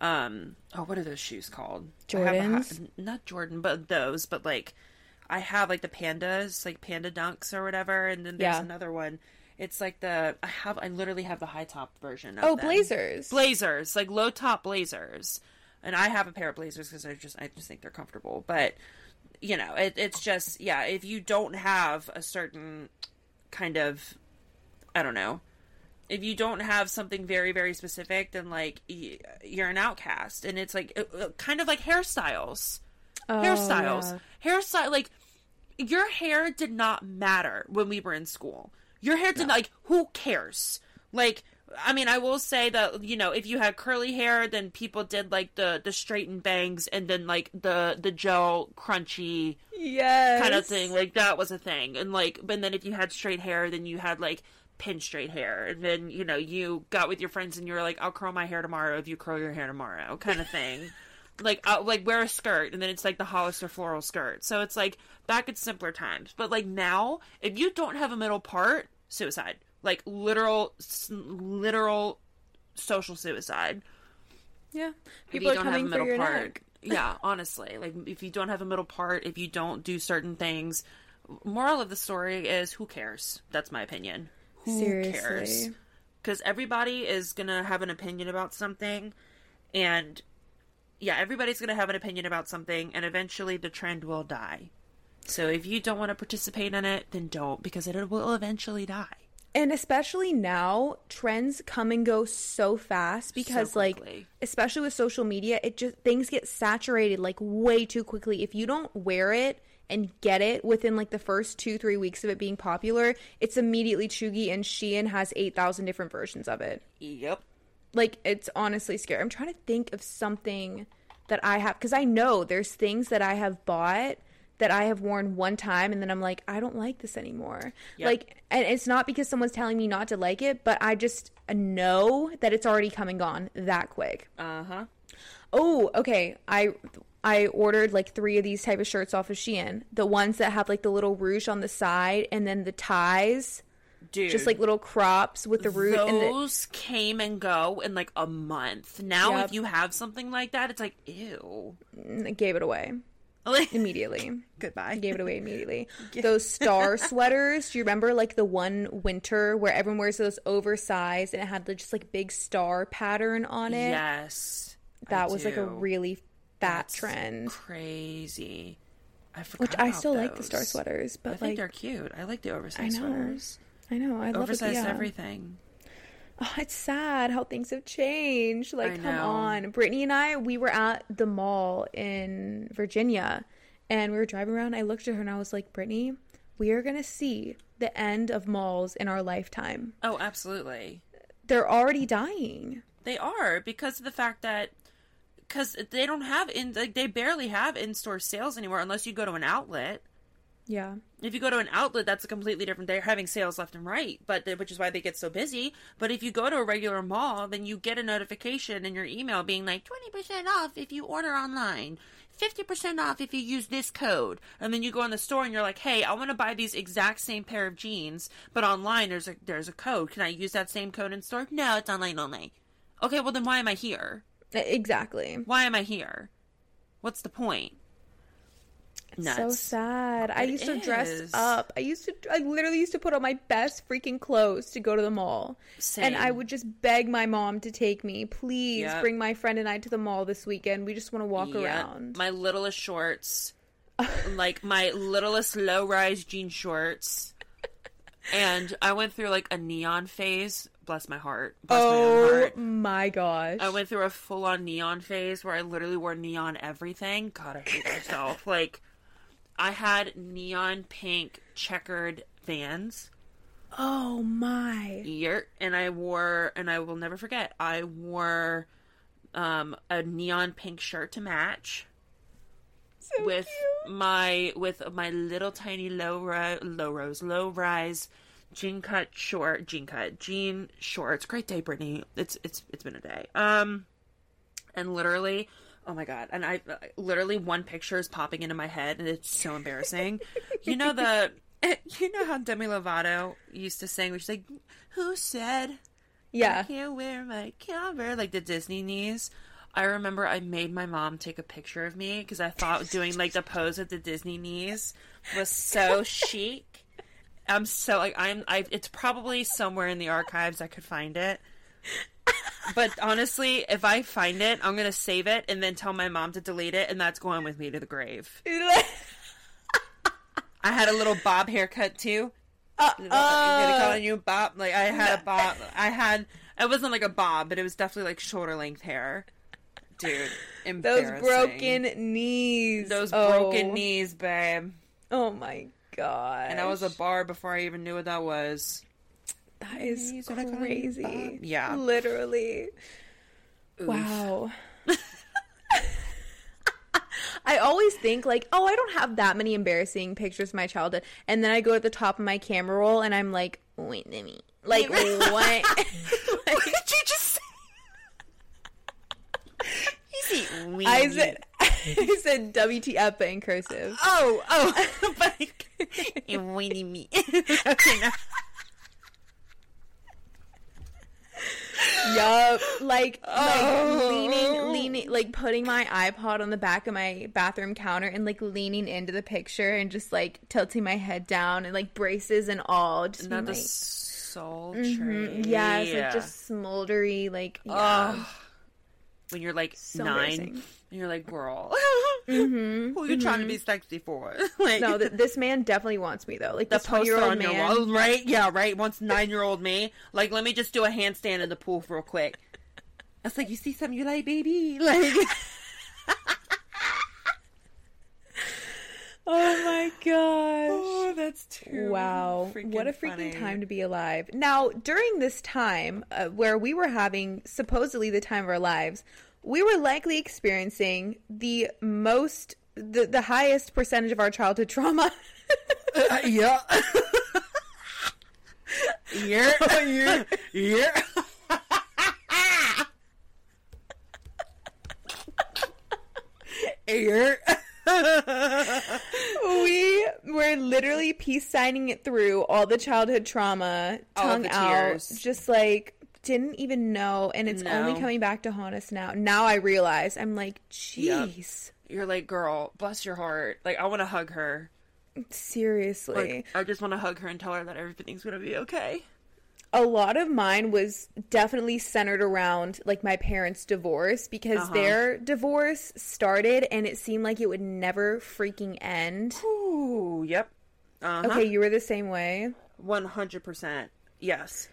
um oh what are those shoes called? I have a
Jordans?
not Jordan, but those, but like I have like the pandas, like panda dunks or whatever, and then there's
Yeah.
another one. It's like the I have I literally have the high top version of
Oh,
them.
blazers.
blazers, like low top blazers. And I have a pair of blazers because I just I just think they're comfortable. But you know, it, it's just yeah. If you don't have a certain kind of, I don't know, if you don't have something very very specific, then like y- you're an outcast. And it's like kind of like hairstyles, Oh, hairstyles, hairstyle. Like your hair did not matter when we were in school. Your hair did not like who cares? Like I mean, I will say that you know if you had curly hair, then people did like the the straightened bangs and then like the the gel crunchy
Yes.
kind of thing. Like that was a thing. And like, but then if you had straight hair, then you had like pin straight hair, and then you know you got with your friends and you were like, "I'll curl my hair tomorrow if you curl your hair tomorrow," kind of thing. <laughs> like, uh, like wear a skirt, and then it's like the Hollister floral skirt. So it's like back at simpler times. But like now, if you don't have a middle part, suicide. Like literal, s- literal social suicide
Yeah.
if
People
you
are
don't have a
coming for
middle
your
part.
neck. <laughs>
yeah, honestly, like if you don't have a middle part, if you don't do certain things, moral of the story is who cares? That's my opinion. Who cares?
Seriously.
Because everybody is gonna have an opinion about something, and yeah, everybody's gonna have an opinion about something, and eventually the trend will die. So if you don't want to participate in it, then don't, because it will eventually die.
And especially now, trends come and go so fast because like especially with social media, it just things get saturated like way too quickly. If you don't wear it and get it within like the first 2-3 weeks of it being popular, it's immediately cheugy and Shein has 8,000 different versions of it.
Yep.
Like it's honestly scary. I'm trying to think of something that I have cuz I know there's things that I have bought that I have worn one time and then I'm like I don't like this anymore.
Yep.
Like and it's not because someone's telling me not to like it, but I just know that it's already come and gone that quick.
Uh huh.
Oh, okay. I I ordered like 3 of these type of shirts off of Shein. The ones that have like the little ruche on the side and then the ties,
Dude.
just like little crops with the root and the
Those came and go in like a month. Now,
Yep.
if you have something like that, it's like ew.
Mm, I gave it away <laughs> immediately.
goodbye.
Gave it away immediately. <laughs> Those star <laughs> sweaters. Do you remember like the one winter where everyone wears those oversized and it had the, just like big star pattern on it?
Yes,
that
I
was like a really fat
That's
trend.
Crazy. I forgot.
Which I still like the star sweaters, but I
think
like
they're cute. I like the oversized
know.
sweaters.
I know I love it.
Oversized
yeah.
everything.
Oh, it's sad how things have changed. Like, come on. Brittany and I, we were at the mall in Virginia and we were driving around. I looked at her and I was like, Brittany, we are going to see the end of malls in our lifetime.
Oh, absolutely.
They're already dying.
They are because of the fact that because they don't have in like they barely have in store sales anymore unless you go to an outlet.
Yeah.
If you go to an outlet, that's a completely different. They're having sales left and right, but which is why they get so busy. But if you go to a regular mall, then you get a notification in your email being like twenty percent off if you order online, fifty percent off if you use this code. And then you go in the store and you're like, "Hey, I want to buy these exact same pair of jeans, but online there's a there's a code. Can I use that same code in store? No, it's online only. Okay, well then why am I here?
Exactly.
Why am I here? What's the point?
So sad. I
It
used to dress up. I used to, I literally used to put on my best freaking clothes to go to the mall. And I would just beg my mom to take me. Please
Yep.
bring my friend and I to the mall this weekend. We just want to walk
Yeah,
around.
My littlest shorts, <laughs> like my littlest low rise jean shorts, and I went through like a neon phase. Bless my heart. Bless my
Oh
heart.
my gosh.
I went through a full on neon phase where I literally wore neon everything. God, I hate myself. Like, I had neon pink checkered vans.
oh my.
Year, and I wore, and I will never forget, I wore um, a neon pink shirt to match
So
with
cute.
my with my little tiny low ri- low rose low rise jean cut short jean cut jean shorts. Great day, Brittany. It's it's it's been a day. Um, and literally, oh my god! And I literally one picture is popping into my head, and it's so embarrassing. you know the. <laughs> You know how Demi Lovato used to sing, which is like, "Who said
Yeah.
I can't wear my cover like the Disney knees. I remember I made my mom take a picture of me because I thought doing like the pose at the Disney knees was so chic. I'm so like I'm I it's probably somewhere in the archives I could find it. But honestly, if I find it, I'm gonna save it and then tell my mom to delete it, and that's going with me to the grave. <laughs> I had a little bob haircut too.
Uh,
I'm gonna call you Bob. Like I had a bob. I had. It wasn't like a bob, but it was definitely like shoulder length hair. Dude,
those broken knees.
those
Oh.
broken knees, babe.
Oh my god.
And I was a bar before I even knew what that was.
That is
Knees, what I call you,
crazy.
Bob? Yeah.
Literally.
Oof.
Wow. <laughs> I always think like, oh, I don't have that many embarrassing pictures of my childhood, and then I go at the top of my camera roll, and I'm like, wait a minute, like <laughs> what?
What did you <laughs> just say? you see, weenie.
I said, I said WTF but in cursive.
oh, oh, but weenie me. okay, now.
Yup, like
Oh.
like leaning, leaning, like putting my iPod on the back of my bathroom counter and like leaning into the picture and just like tilting my head down and like braces and all, just
Not
like,
sultry.
mhm, yeah, it's like just smoldery, like yeah.
Ugh. when you're like
So
nine,
embarrassing.
And you're like, girl, <laughs>
hmm
who are you trying to be sexy for? <laughs> like,
No, th- <laughs> this man definitely wants me though. Like
the
this twenty year
poster
old
on your
man.
wall, right? Yeah, right. Wants nine year old me, like, let me just do a handstand in the pool real quick. I was like, you see something you like, baby? Like,
Oh my gosh.
oh, that's too
Wow. what a freaking
funny.
time to be alive. Now, during this time uh, where we were having supposedly the time of our lives, we were likely experiencing the most, the, the highest percentage of our childhood trauma.
Uh, yeah. yeah. <laughs> <laughs> Yeah. Yeah. Yeah.
we were literally peace signing it through all the childhood trauma,
All
tongue
the
out, just like didn't even know, and it's only coming back to haunt us now. Now I realize I'm like,
Yep.
jeez,
You're like, girl, bless your heart. Like, I want to hug her.
seriously.
Like, I just want to hug her and tell her that everything's gonna be okay.
a lot of mine was definitely centered around like my parents' divorce because
Uh-huh.
their divorce started and it seemed like it would never freaking end.
Ooh, yep. Uh huh.
Okay, you were the same way.
One hundred percent. Yes.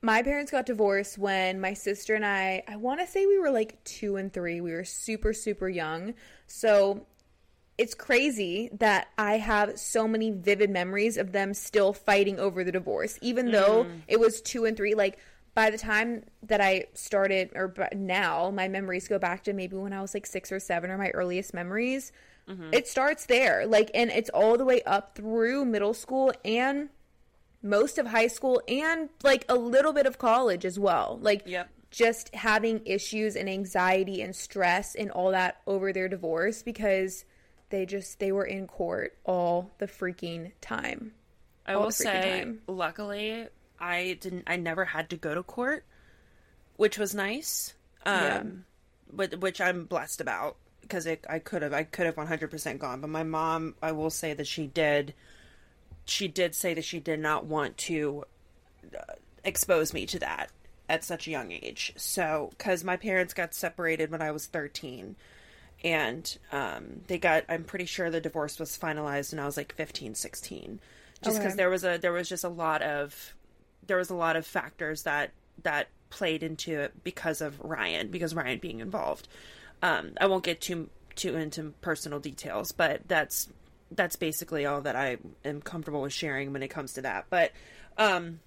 My parents got divorced when my sister and I, I want to say we were like two and three. We were super, super young. So it's crazy that I have so many vivid memories of them still fighting over the divorce, even though mm. it was two and three. Like, by the time that I started, or now, my memories go back to maybe when I was like six or seven, or my earliest memories. Mm-hmm. It starts there. Like, and it's all the way up through middle school and most of high school and like a little bit of college as well. Like
Yep.
just having issues and anxiety and stress and all that over their divorce because they just they were in court all the freaking time.
I
all
will say,
time.
luckily, I didn't. I never had to go to court, which was nice. Um,
Yeah.
but which I'm blessed about because it, I could have, I could have 100 percent gone. But my mom, I will say that she did. She did say that she did not want to uh, expose me to that at such a young age. So, because my parents got separated when I was 13. And um, they got, I'm pretty sure the divorce was finalized when I was like 15, 16. just because
Okay.
there was a there was just a lot of there was a lot of factors that that played into it because of Ryan because Ryan being involved. Um, I won't get too too into personal details, but that's that's basically all that I am comfortable with sharing when it comes to that. But um,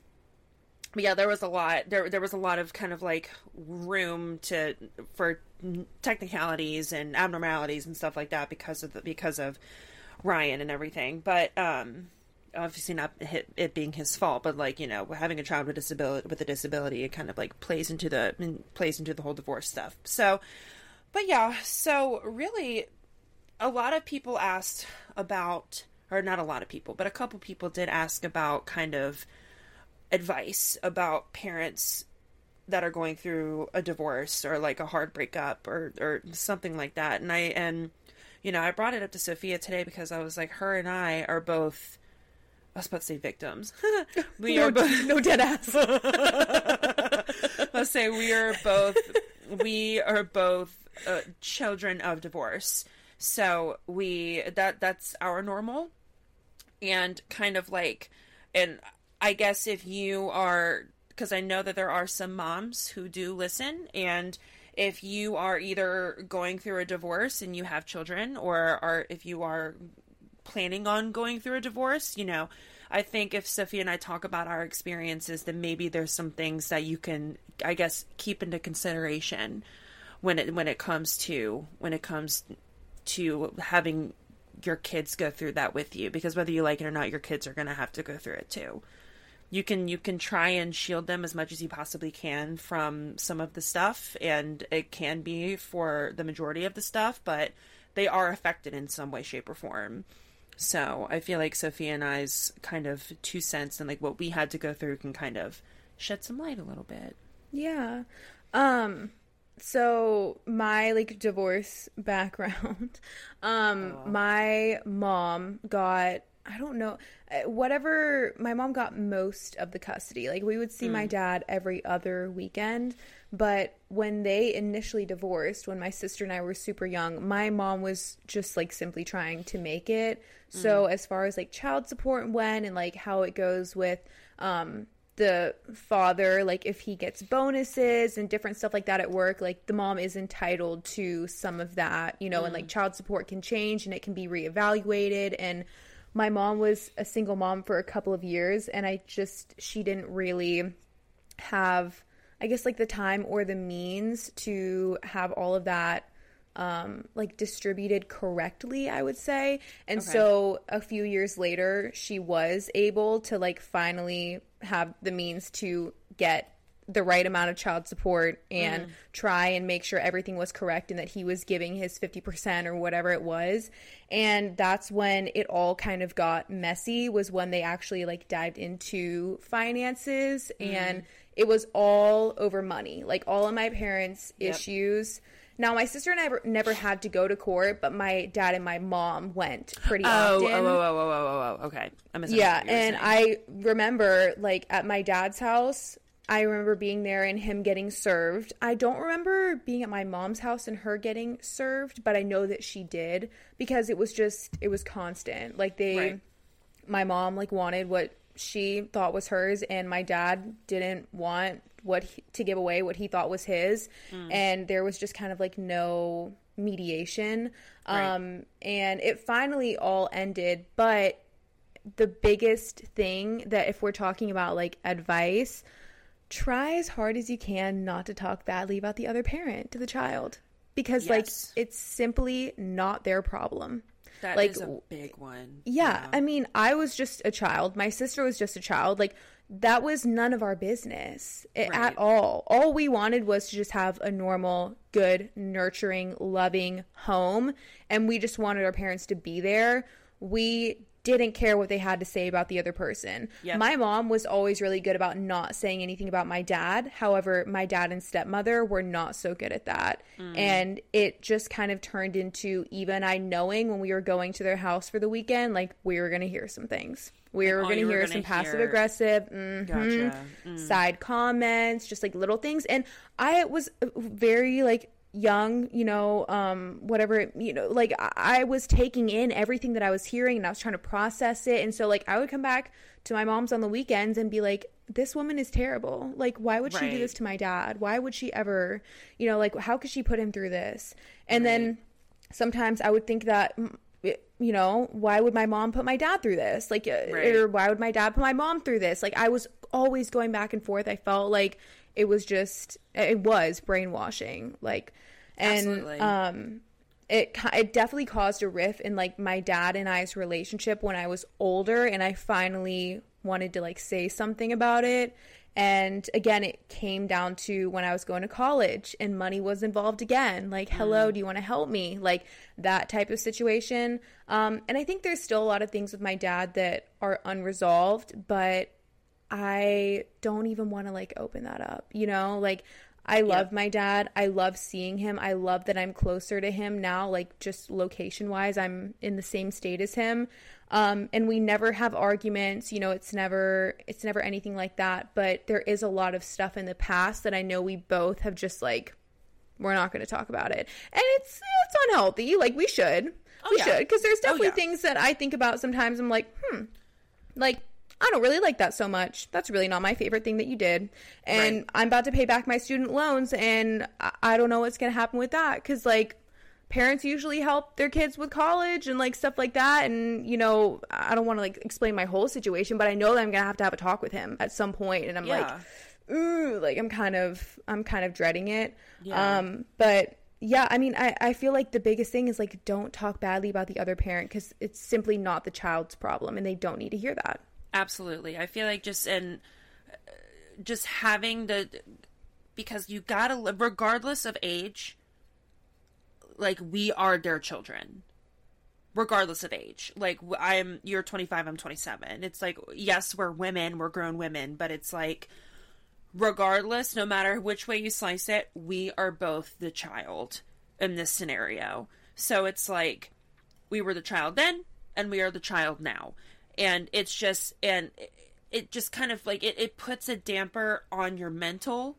yeah, there was a lot. There there was a lot of kind of like room to for technicalities and abnormalities and stuff like that because of the, because of Ryan and everything. But um, obviously not it being his fault, but like you know having a child with disability with a disability, it kind of like plays into the plays into the whole divorce stuff. So, but yeah, so really, a lot of people asked about, or not a lot of people, but a couple people did ask about kind of advice about parents that are going through a divorce or like a hard breakup or or something like that. And I and you know, I brought it up to Sophia today because I was like her and I are both I was about to say victims. <laughs> we are both
no dead ass. <laughs>
Let's say we are both we are both uh, children of divorce. So we that that's our normal. And kind of like and I guess if you are because I know that there are some moms who do listen and if you are either going through a divorce and you have children or are if you are planning on going through a divorce, you know, I think if Sophie and I talk about our experiences, then maybe there's some things that you can, I guess, keep into consideration when it when it comes to when it comes to having your kids go through that with you. Because whether you like it or not, your kids are going to have to go through it too. You can you can try and shield them as much as you possibly can from some of the stuff, and it can be for the majority of the stuff, but they are affected in some way, shape, or form. So I feel like Sophia and I's kind of two cents and like what we had to go through can kind of shed some light a little bit.
Yeah. Um so my like divorce <laughs> background um my mom got I don't know uh, whatever my mom got most of the custody. Like we would see my dad every other weekend, but when they initially divorced, when my sister and I were super young, my mom was just like simply trying to make it. So as far as like child support went and like how it goes with um the father like if he gets bonuses and different stuff like that at work like the mom is entitled to some of that you know and like mm. child support can change and it can be reevaluated. And my mom was a single mom for a couple of years and i just she didn't really have i guess like the time or the means to have all of that um like distributed correctly i would say. And
Okay.
so a few years later she was able to like finally have the means to get the right amount of child support and try and make sure everything was correct and that he was giving his 50% or whatever it was. And that's when it all kind of got messy was when they actually like dived into finances. And it was all over money like all of my parents
Yep.
issues now my sister and I never, had to go to court, but my dad and my mom went pretty
oh, oh,
often.
oh, oh, oh, oh, oh, oh, okay. I misunderstood
Yeah,
what you were
and. I remember like at my dad's house, I remember being there and him getting served. I don't remember being at my mom's house and her getting served, but I know that she did because it was just it was constant. Like they
Right.
my mom like wanted what she thought was hers and my dad didn't want what he, to give away what he thought was his and there was just kind of like no mediation
Right.
um and it finally all ended but the biggest thing that if we're talking about like advice try as hard as you can not to talk badly about the other parent to the child because
Yes.
like it's simply not their problem
That
like,
is a big one.
yeah, I mean, I was just a child. My sister was just a child. Like that was none of our business
Right.
at all. All we wanted was to just have a normal, good, nurturing, loving home, and we just wanted our parents to be there. We didn't care what they had to say about the other person. My mom was always really good about not saying anything about my dad. However, my dad and stepmother were not so good at that.
Mm.
And it just kind of turned into even I knowing when we were going to their house for the weekend, like we were going to hear some things. We were
oh,
going to hear some passive aggressive, mhm,
Gotcha. Mm.
side comments, just like little things. And I was very like young, you know, um, whatever, you know, like I, I was taking in everything that I was hearing and I was trying to process it. And so, like, I would come back to my mom's on the weekends and be like, this woman is terrible. Like, why would she do this to my dad? Why would she ever, you know, like, how could she put him through this? And then sometimes I would think that, mm, you know, why would my mom put my dad through this? Like, uh,
Right.
or why would my dad put my mom through this? Like, I was always going back and forth. I felt like it was just, it was brainwashing. Like, and,
Absolutely.
um, it it definitely caused a rift in like my dad and I's relationship when I was older and I finally wanted to like say something about it and again it came down to when I was going to college and money was involved again like hello do you want to help me like that type of situation um and I think there's still a lot of things with my dad that are unresolved but I don't even want to like open that up, you know? Like I love my dad. I love seeing him. I love that I'm closer to him now, like just location wise, I'm in the same state as him. Um, and we never have arguments, you know, it's never it's never anything like that, but there is a lot of stuff in the past that I know we both have just like we're not going to talk about it. And it's it's unhealthy. Like we should. we
Oh, yeah.
should because there's
Oh,
definitely
yeah.
things that I think about sometimes I'm like, "Hmm, like I don't really like that so much. That's really not my favorite thing that you did. And
Right.
I'm about to pay back my student loans and I, I don't know what's going to happen with that cuz like parents usually help their kids with college and like stuff like that and you know, I don't want to like explain my whole situation, but I know that I'm going to have to have a talk with him at some point and I'm
Yeah.
like ooh, like I'm kind of I'm kind of dreading it.
Yeah.
Um but yeah, I mean, I, I feel like the biggest thing is like don't talk badly about the other parent because it's simply not the child's problem and they don't need to hear that.
Absolutely. I feel like just in uh, just having the because you gotta regardless of age, like we are their children. Regardless of age, like I'm you're 25, I'm 27. It's like, yes, we're women, we're grown women, but it's like, regardless, no matter which way you slice it, we are both the child in this scenario. So it's like, we were the child then and we are the child now and it's just and it, just kind of like it, it puts a damper on your mental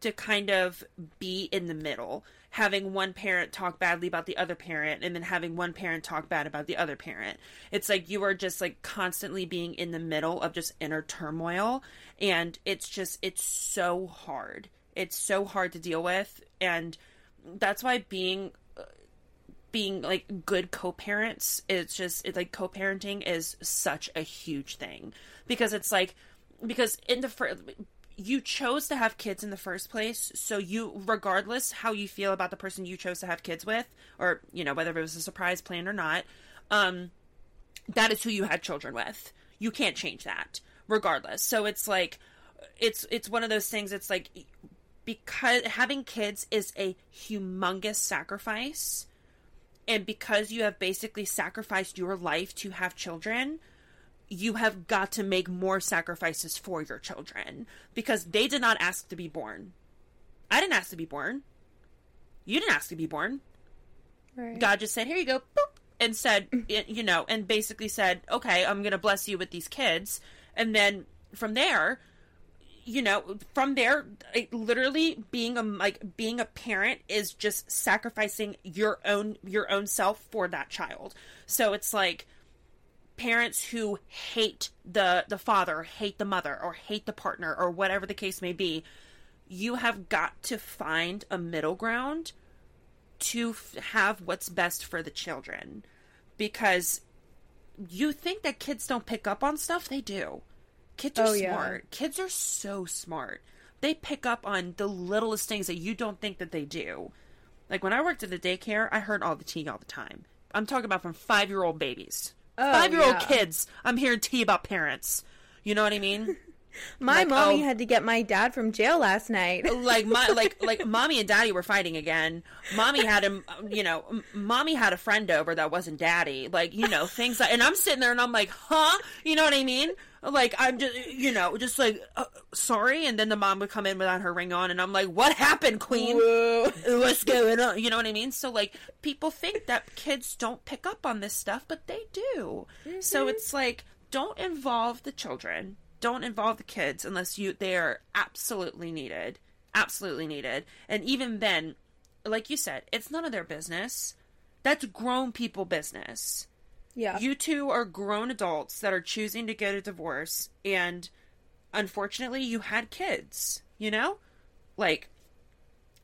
to kind of be in the middle. Having one parent talk badly about the other parent and then having one parent talk bad about the other parent. It's like you are just like constantly being in the middle of just inner turmoil and it's just it's so hard. It's so hard to deal with and that's why being being like good co-parents it's just it's like co-parenting is such a huge thing. Because it's like because in the first you chose to have kids in the first place so you regardless how you feel about the person you chose to have kids with or you know whether it was a surprise plan or not um that is who you had children with. You can't change that regardless. So it's like it's it's one of those things it's like because having kids is a humongous sacrifice and because you have basically sacrificed your life to have children you have got to make more sacrifices for your children. Because they did not ask to be born. I didn't ask to be born. You didn't ask to be born.
Right.
God just said, "Here you go," boop, and said, you know, and basically said, "Okay, I'm going to bless you with these kids," and then from there, you know, from there, like, literally being a like being a parent is just sacrificing your own your own self for that child. So it's like parents who hate the the father, hate the mother, or hate the partner, or whatever the case may be. You have got to find a middle ground to f- have what's best for the children because you think that kids don't pick up on stuff they do kids are
Oh, yeah.
smart. Kids are so smart. They pick up on the littlest things that you don't think that they do. Like when i worked at the daycare i heard all the tea all the time. I'm talking about from five year old babies.
Oh,
five year old
yeah.
kids i'm hearing tea about parents. You know what i mean? <laughs>
My
Like,
mommy
oh.
had to get my dad from jail last night. <laughs>
like my <laughs> like like mommy and daddy were fighting again. Mommy had him you know m- mommy had a friend over that wasn't daddy. Like you know things like and i'm sitting there and i'm like huh? You know what i mean like i'm just you know just like uh, sorry. And then the mom would come in without her ring on. And i'm like what happened queen?
Whoa. <laughs>
what's going on? You know what i mean? So like people think that kids don't pick up on this stuff but they do. So it's like don't involve the children. Don't involve the kids unless you they are absolutely needed. Absolutely needed. And even then like you said, it's none of their business. That's grown people business.
Yeah.
You two are grown adults that are choosing to get a divorce, and unfortunately, you had kids, you know? Like,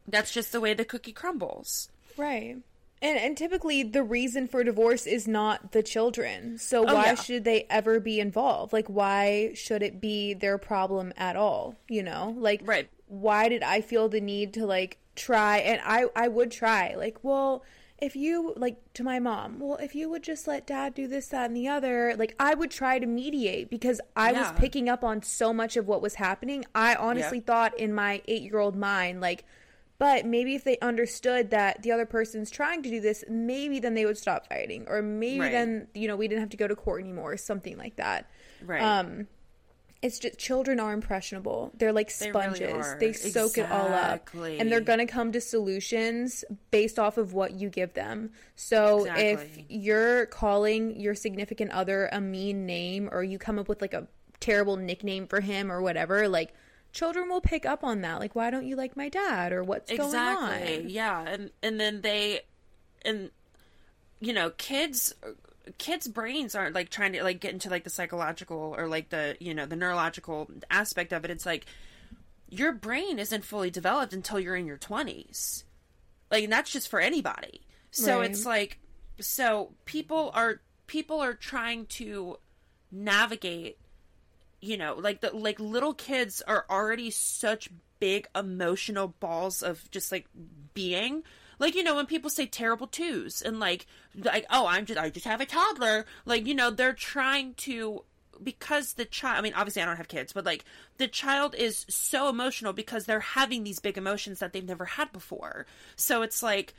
that's just the way the cookie crumbles.
Right. And and typically the reason for divorce is not the children. So
Oh,
why
yeah.
should they ever be involved? Like why should it be their problem at all, you know? Like
Right.
why did I feel the need to like try and I I would try. Like, well, if you like to my mom, well, if you would just let dad do this that and the other, like I would try to mediate because I
Yeah.
was picking up on so much of what was happening. I honestly thought in my 8-year-old mind like but maybe if they understood that the other person's trying to do this, maybe then they would stop fighting. Or maybe
Right.
then, you know, we didn't have to go to court anymore or something like that.
Right.
Um it's just children are impressionable. They're like
They really
sponges. They soak it all up. And they're going to come to solutions based off of what you give them. So if you're calling your significant other a mean name or you come up with like a terrible nickname for him or whatever, like children will pick up on that. Like why don't you like my dad or what's going
exactly
on?
yeah and and then they and you know kids kids brains aren't like trying to like get into like the psychological or like the you know the neurological aspect of it. It's like your brain isn't fully developed until you're in your 20s like and that's just for anybody. So
Right.
it's like so people are people are trying to navigate you know like the like little kids are already such big emotional balls of just like being like you know when people say terrible twos and like like oh i'm just i just have a toddler. Like you know they're trying to because the child i mean obviously i don't have kids but like the child is so emotional because they're having these big emotions that they've never had before. So it's like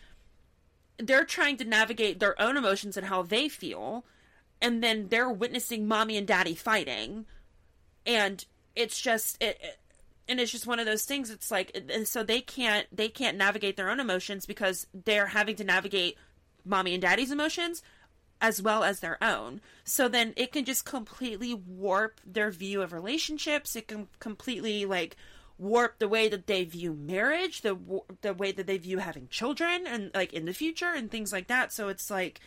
they're trying to navigate their own emotions and how they feel and then they're witnessing mommy and daddy fighting. And it's just it, it- and it's just one of those things it's like so they can't they can't navigate their own emotions because they're having to navigate mommy and daddy's emotions as well as their own. So then it can just completely warp their view of relationships. It can completely like warp the way that they view marriage the the way that they view having children and like in the future and things like that. So it's like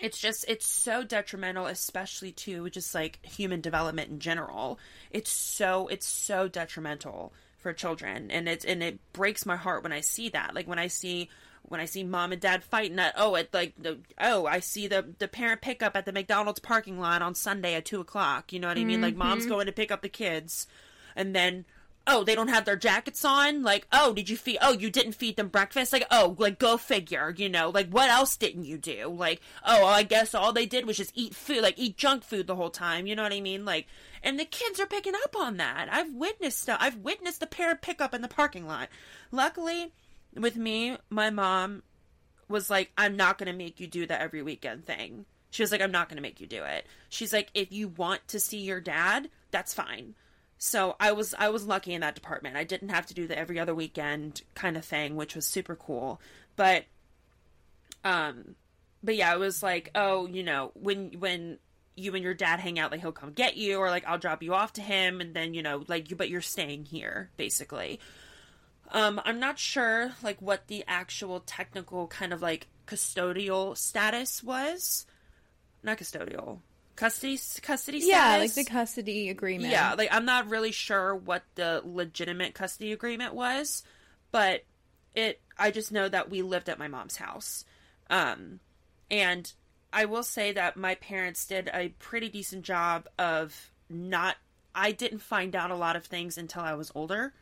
it's just it's so detrimental especially to just like human development in general. It's so it's so detrimental for children and it's and it breaks my heart when i see that. Like when i see when i see mom and dad fighting at oh at like the oh i see the the parent pickup at the mcdonald's parking lot on sunday at two o'clock you know what i mean? Like mom's mm-hmm. going to pick up the kids and then oh they don't have their jackets on? Like oh did you feed oh you didn't feed them breakfast? Like oh like go figure you know? Like what else didn't you do? Like oh i guess all they did was just eat food like eat junk food the whole time you know what i mean? Like and the kids are picking up on that. I've witnessed stuff i've witnessed the parent pickup in the parking lot. Luckily with me my mom was like, I'm not to make you do that every weekend thing. She was like, I'm not to make you do it. She's like, if you want to see your dad, that's fine. So I was I was lucky in that department. I didn't have to do the every other weekend kind of thing, which was super cool. But um but yeah, it was like, oh, you know, when when you and your dad hang out, like he'll come get you or like I'll drop you off to him and then, you know, like you but you're staying here basically. Um, I'm not sure like what the actual technical kind of like custodial status was. Not custodial. Custody custody
Yeah, like the custody agreement.
Yeah, like I'm not really sure what the legitimate custody agreement was, but it I just know that we lived at my mom's house. Um and I will say that my parents did a pretty decent job of not I didn't find out a lot of things until I was older.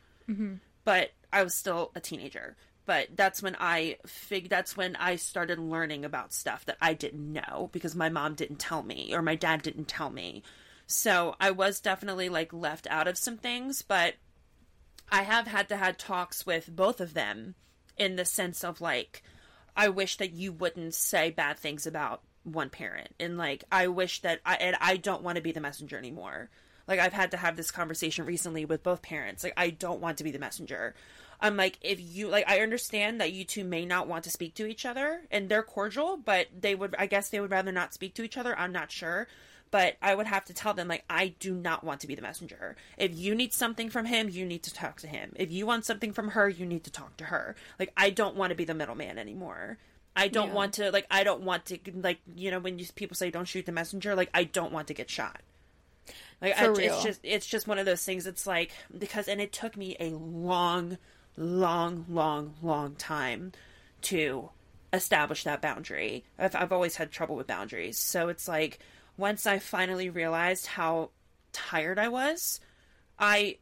But I was still a teenager. But that's when I fig that's when I started learning about stuff that I didn't know because my mom didn't tell me or my dad didn't tell me. So I was definitely like left out of some things, but I have had to had talks with both of them in the sense of like I wish that you wouldn't say bad things about one parent and like I wish that I and I don't want to be the messenger anymore. Like I've had to have this conversation recently with both parents. Like I don't want to be the messenger. I'm like if you like I understand that you two may not want to speak to each other and they're cordial, but they would I guess they would rather not speak to each other. I'm not sure. but I would have to tell them like I do not want to be the messenger. If you need something from him, you need to talk to him. If you want something from her, you need to talk to her. Like I don't want to be the middleman anymore. I don't
Yeah.
want to like I don't want to like you know when you, people say don't shoot the messenger like I don't want to get shot. Like I, it's just it's just one of those things. It's like because and it took me a long, long, long, long time to establish that boundary. I've, I've always had trouble with boundaries, so it's like once I finally realized how tired I was, I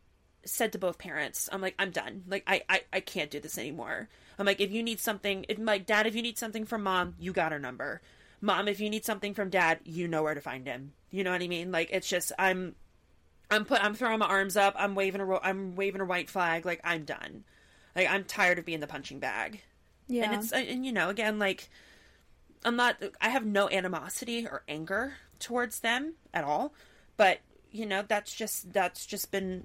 said to both parents, I'm like, I'm done. Like, I, I, I can't do this anymore. I'm like, if you need something, if like, dad, if you need something from mom, you got her number. Mom, if you need something from dad, you know where to find him. You know what I mean? Like, it's just, I'm, I'm put, I'm throwing my arms up. I'm waving a, I'm waving a white flag. Like, I'm done. Like, I'm tired of being the punching bag.
Yeah.
And it's, and you know, again, like, I'm not, I have no animosity or anger towards them at all. But, you know, that's just, that's just been,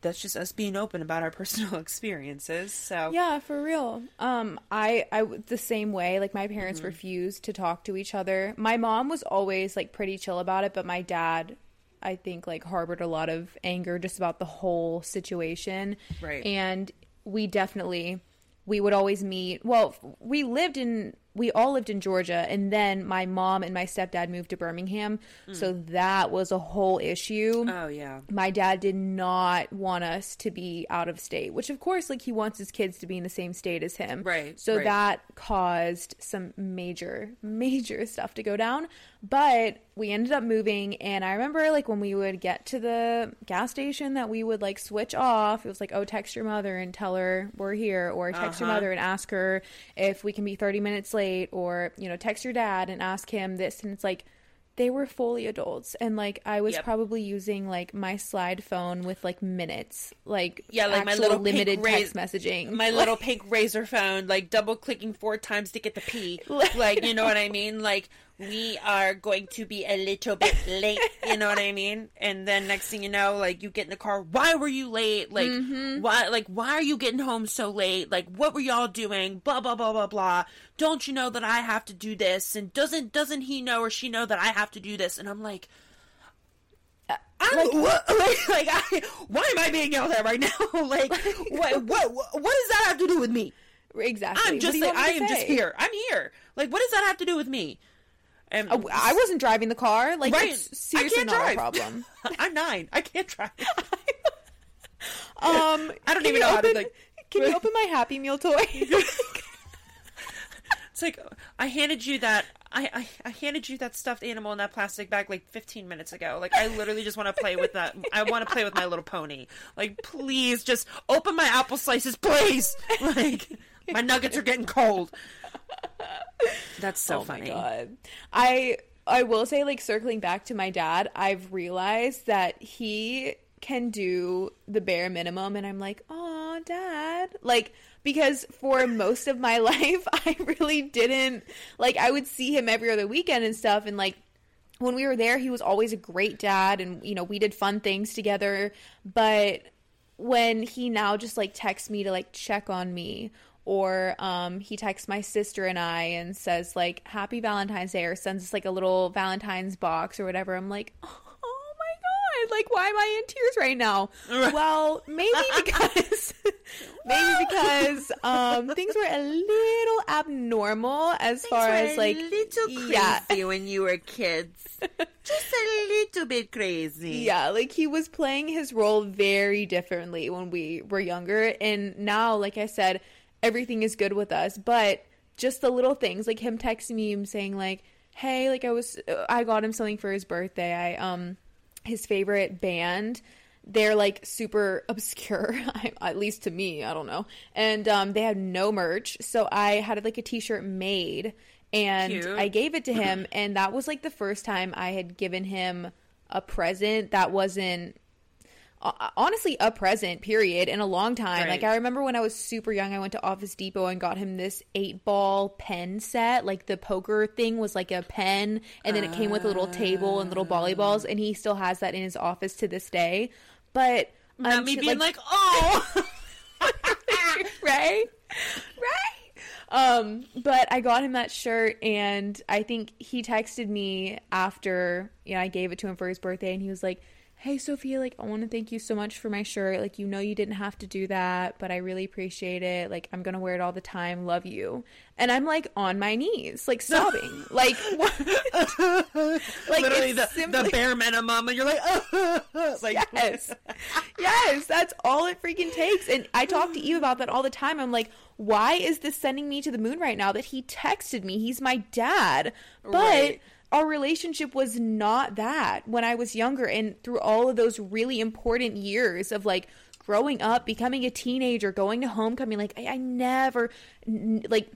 that's just us being open about our <laughs> personal experiences. So,
Yeah, for real. Um, I I the same way. Like my parents
Mm-hmm.
refused to talk to each other. My mom was always like pretty chill about it, but my dad, I think, like harbored a lot of anger just about the whole situation.
Right.
And we definitely we would always meet. Well, we lived in we all lived in Georgia, and then my mom and my stepdad moved to Birmingham, so that was a whole issue
Mm. oh, yeah.
my dad did not want us to be out of state, which of course, like he wants his kids to be in the same state as him.
Right,
So
right.
that caused some major, <laughs> major stuff to go down. But we ended up moving, and I remember like when we would get to the gas station that we would like switch off. It was like, oh, text your mother and tell her we're here, or text your
Uh-huh.
mother and ask her if we can be 30 minutes late, or you know, text your dad and ask him this. And it's like, they were fully adults and like i was
Yep.
probably using like my slide phone with like minutes like
Yeah, like my little
limited
raz-
text messaging
My little <laughs> pink Razr phone, like double clicking four times to get the P. Like, you know what I mean? Like, we are going to be a little bit late. You know what I mean? And then next thing you know, like you get in the car. Why were you late? Like, why? Like, why are you getting home so late? Like, what were y'all doing? Blah blah blah blah blah. Don't you know that I have to do this? And doesn't doesn't he know or she know that I have to do this? And I'm like. Uh, I'm, like, what, like, <laughs> like I, why am I being yelled at right now? <laughs> like, what, what, <laughs> what, what does that have to do with me?
exactly
I'm just, like, I am just here. I'm here. Like, what does that have to do with me? And
Oh, I wasn't driving the car like
right,
it's seriously
I
not
drive.
a problem <laughs>
I'm nine. I can't drive. <laughs>
um
I don't even know how to,
open-
like-
can you <laughs> open my happy meal toy
It's like I handed you that. I, I I handed you that stuffed animal in that plastic bag like 15 minutes ago. Like I literally just want to play with that. I want to play with my little pony. Like please, just open my apple slices, please. Like my nuggets are getting cold. That's so
oh
funny.
my god i i will say like circling back to my dad i've realized that he can do the bare minimum and i'm like oh dad like because for most of my <laughs> life i really didn't like i would see him every other weekend and stuff and like when we were there he was always a great dad and you know we did fun things together but when he now just like texts me to like check on me or um he texts my sister and I and says like happy valentine's day or sends us like a little valentine's box or whatever i'm like <laughs> oh my god like why am i in tears right now well maybe <laughs> because <laughs> maybe because um things were a little abnormal as far as like yeah
when you were kids. Just a little bit crazy.
Yeah, like he was playing his role very differently when we were younger. And now, like I said, everything is good with us. But just the little things, like him texting me and saying, like, hey, like I was, I got him something for his birthday. I, um, his favorite band. They're like super <laughs> obscure, <laughs> at least to me. I don't know. And um, they had no merch. So I had like a t shirt made and
Cute.
I gave it to him. <clears throat> And that was like the first time I had given him a present that wasn't honestly a present period in a long time. Like i remember when i was super young i went to office depot and got him this eight ball pen set. Like the poker thing was like a pen and then it came with a little table and little volleyballs and he still has that in his office to this day. But
Not
um,
me being like, oh. <laughs> <laughs>
right? Right? Um, but I got him that shirt, and I think he texted me after you know I gave it to him for his birthday, and he was like, "Hey, Sophia, like I want to thank you so much for my shirt. Like you know you didn't have to do that, but I really appreciate it. Like I'm gonna wear it all the time. Love you." And I'm like on my knees, like sobbing, <laughs> like what? <laughs> like
Literally
it's
the,
simply-
the bare minimum, and you're like, <laughs> like
yes yes that's all it freaking takes and i talk to eve about that all the time i'm like why is this sending me to the moon right now that he texted me he's my dad but
Right.
Our relationship was not that when i was younger and through all of those really important years of like growing up becoming a teenager going to homecoming like i, I never n- like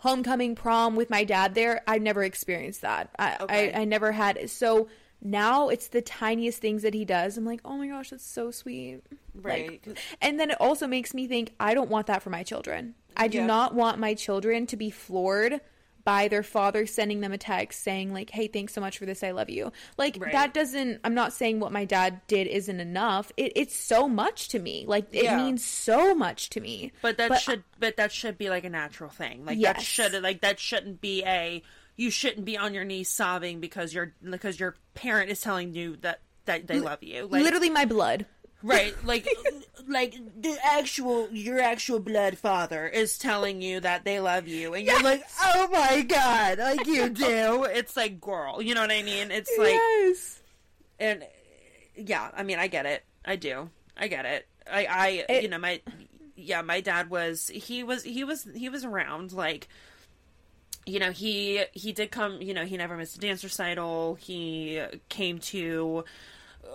homecoming prom with my dad there i never experienced that I,
Okay.
I i never had it so now it's the tiniest things that he does i'm like oh my gosh that's so sweet
Right.
like, and then it also makes me think i don't want that for my children i do
Yeah.
not want my children to be floored by their father sending them a text saying like hey thanks so much for this i love you like
Right.
that doesn't i'm not saying what my dad did isn't enough it, it's so much to me like it
Yeah.
means so much to me
But that
But-
should, but that should be like a natural thing. Like
Yes.
that should, like that shouldn't be a. You shouldn't be on your knees sobbing because your because your parent is telling you that that they love you. Like,
literally my blood
right? <laughs> Like, like the actual your actual blood father is telling you that they love you, and you're like, oh my god, <laughs> like you do. It's like, girl, you know what I mean? It's like,
yes
and yeah i mean i get it i do i get it i i
It-
you know my yeah my dad was he was he was he was around like you know he he did come you know he never missed a dance recital he came to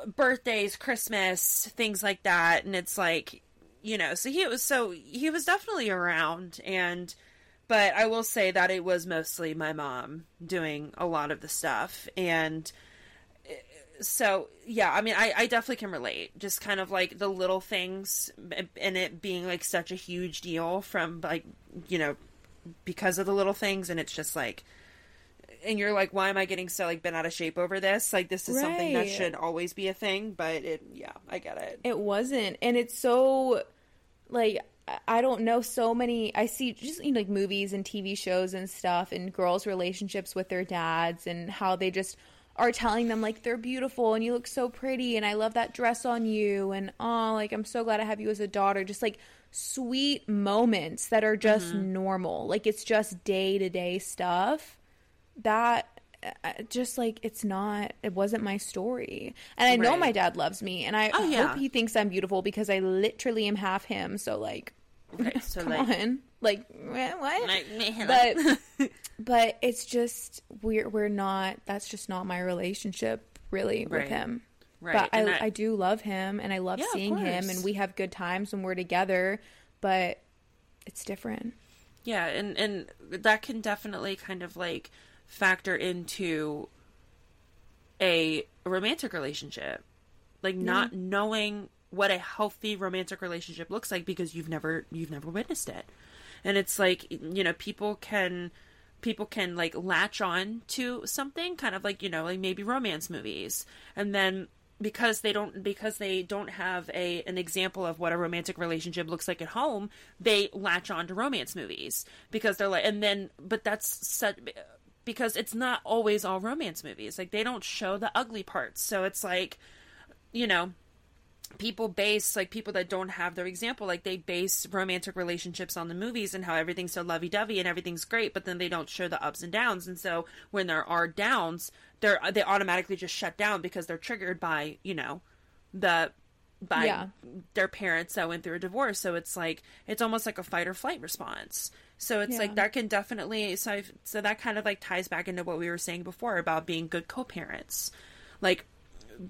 birthdays christmas things like that. And it's like you know so he was so he was definitely around. And but i will say that it was mostly my mom doing a lot of the stuff. And so yeah i mean I, I definitely can relate. Just kind of like the little things and it being like such a huge deal from like you know because of the little things. And it's just like and you're like why am i getting so like bent out of shape over this? Like this is something that should always be a thing but it yeah i get it.
It wasn't. And it's so like I- don't know so many I see just you know, like movies and TV shows and stuff and girls relationships with their dads and how they just are telling them like they're beautiful and you look so pretty and I love that dress on you and oh like I'm so glad I have you as a daughter. Just like sweet moments that are just mm-hmm. normal. Like it's just day-to-day stuff that uh, just like it's not it wasn't my story. And i know my dad loves me and i
Oh, yeah.
hope he thinks i'm beautiful because i literally am half him so like
right so
come
like
on. Like what?
Like,
but <laughs> but it's just we're we're not that's just not my relationship really with him.
Right,
but I, I
I-
do love him and i love
Yeah,
seeing him and we have good times when we're together but it's different.
Yeah, and and that can definitely kind of like factor into a romantic relationship. Like not knowing what a healthy romantic relationship looks like because you've never you've never witnessed it. And it's like, you know, people can people can like latch on to something kind of like, you know, like maybe romance movies. And then because they don't because they don't have a an example of what a romantic relationship looks like at home, they latch on to romance movies because they're like and then but that's such because it's not always all romance movies. Like they don't show the ugly parts. So it's like you know, people base like people that don't have their example like they base romantic relationships on the movies and how everything's so lovey-dovey and everything's great but then they don't show the ups and downs and so when there are downs they're they automatically just shut down because they're triggered by you know the by
Yeah.
their parents that went through a divorce so it's like it's almost like a fight or flight response so it's
Yeah.
like that can definitely so I've, so that kind of like ties back into what we were saying before about being good co-parents. Like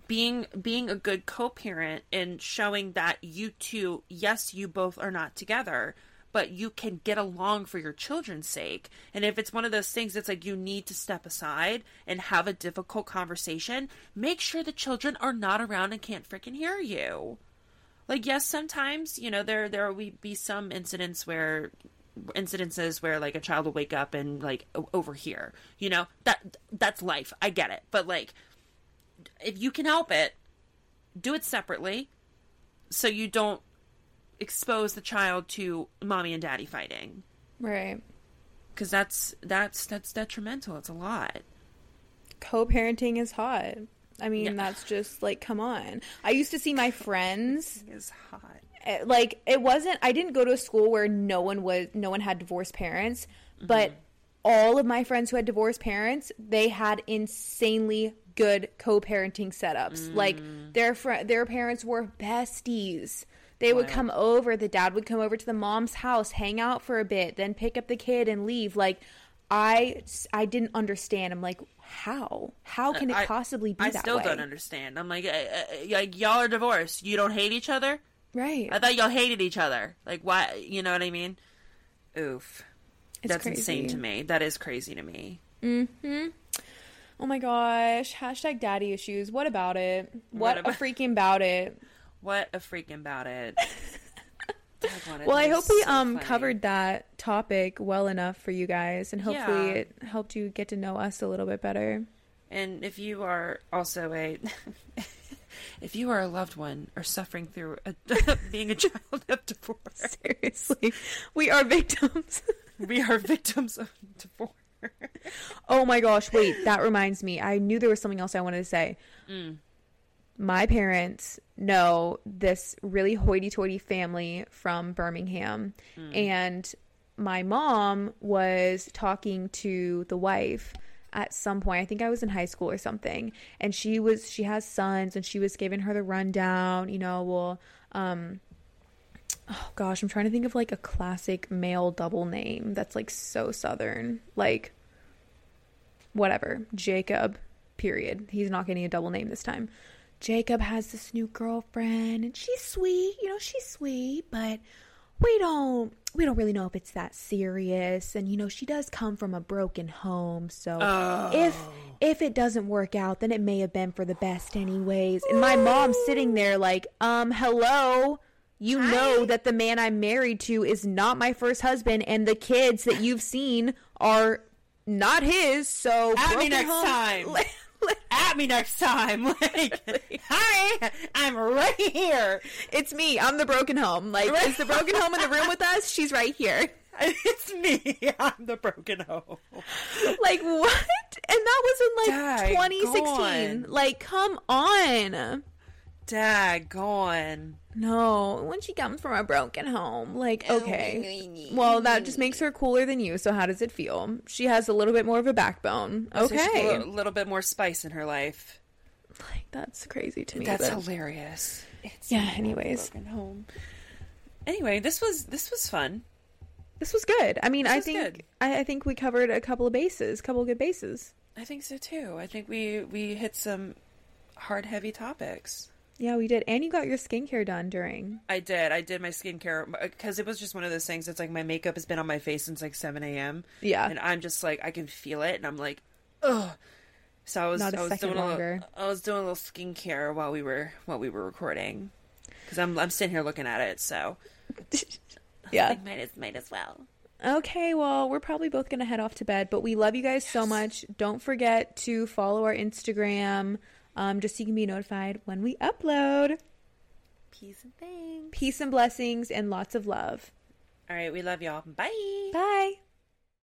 being being a good co-parent and showing that you two yes you both are not together but you can get along for your children's sake. And if it's one of those things that's like you need to step aside and have a difficult conversation make sure the children are not around and can't freaking hear you. Like yes sometimes you know there there will be some incidents where incidences where like a child will wake up and like o- overhear you know that that's life i get it but like if you can help it, do it separately so you don't expose the child to mommy and daddy fighting.
right
because that's that's that's detrimental. It's a lot.
Co-parenting is hot. I mean,
Yeah.
that's just like, come on. I used to see my <laughs> friends
It's hot.
Eh, like it wasn't i didn't go to a school where no one was no one had divorced parents but all of my friends who had divorced parents they had insanely good co-parenting setups. Like their fr- their parents were besties. They would come over the dad would come over to the mom's house hang out for a bit then pick up the kid and leave. Like i i didn't understand. I'm like how? How can it
I-
possibly be that
I
that
still
way?
don't understand. I'm like, uh, uh, like y'all are divorced. You don't hate each other.
Right
I thought y'all hated each other. Like, why? You know what I mean? Oof.
It's
That's insane to me. That is crazy to me.
Oh my gosh. Hashtag daddy issues. What about it? What,
What
a freaking about it. <laughs>
What a freaking about it. <laughs> It,
Well, I hope
is
we
so
um
funny.
covered that topic well enough for you guys and hopefully
Yeah.
it helped you get to know us a little bit better.
And if you are also a, <laughs> if you are a loved one or suffering through a, <laughs> being a child of divorce,
Seriously. We are victims. <laughs>
we are victims of divorce.
oh my gosh, wait, that reminds me. I knew there was something else I wanted to say.
Mm.
My parents know this really hoity-toity family from Birmingham
Mm.
and my mom was talking to the wife at some point i think i was in high school or something and she was she has sons and she was giving her the rundown you know well um oh gosh i'm trying to think of like a classic male double name that's like so southern like whatever jacob period. He's not getting a double name this time. Jacob has this new girlfriend and she's sweet you know she's sweet but we don't we don't really know if it's that serious. And you know she does come from a broken home. So if if it doesn't work out then it may have been for the best anyways. And my mom's sitting there like um hello? You know that the man i'm married to is not my first husband and the kids that you've seen are not his so
next
home-
time. <laughs> <laughs> At me next time. <laughs> Like, hi, I'm right here.
it's me i'm the broken home like is the broken home in the room with <laughs> us she's right here
It's me. I'm the broken home.
like what? And that was in like
Daggone.
2016. Like come on.
Daggone.
No, when she comes from a broken home, like oh, okay. Well, that just makes her cooler than you. So how does it feel? She has a little bit more of a backbone.
Oh, so she's
Okay.
a little, bit more spice in her life.
Like that's crazy to me.
That's
but-
hilarious. It's
Yeah, anyways.
broken home. Anyway, this was this was fun.
This was good. I mean,
This
I think. I, I think we covered a couple of bases, couple of good bases.
I think so too. I think we we hit some hard, heavy topics.
Yeah, we did. And you got your skincare done during.
I did. I did my skincare because it was just one of those things. It's like my makeup has been on my face since like seven a.m.
Yeah.
and I'm just like I can feel it, and I'm like, ugh. So I was
Not a
I was doing a
longer.
little, I was doing a little skincare while we were while we were recording because I'm I'm sitting here looking at it. So <laughs>
Yeah.
I might as might as well.
Okay, well, we're probably both going to head off to bed, but we love you guys so much. Don't forget to follow our Instagram um, just so you can be notified when we upload.
Peace and things.
Peace and blessings and lots of love.
All right, we love y'all. Bye.
Bye.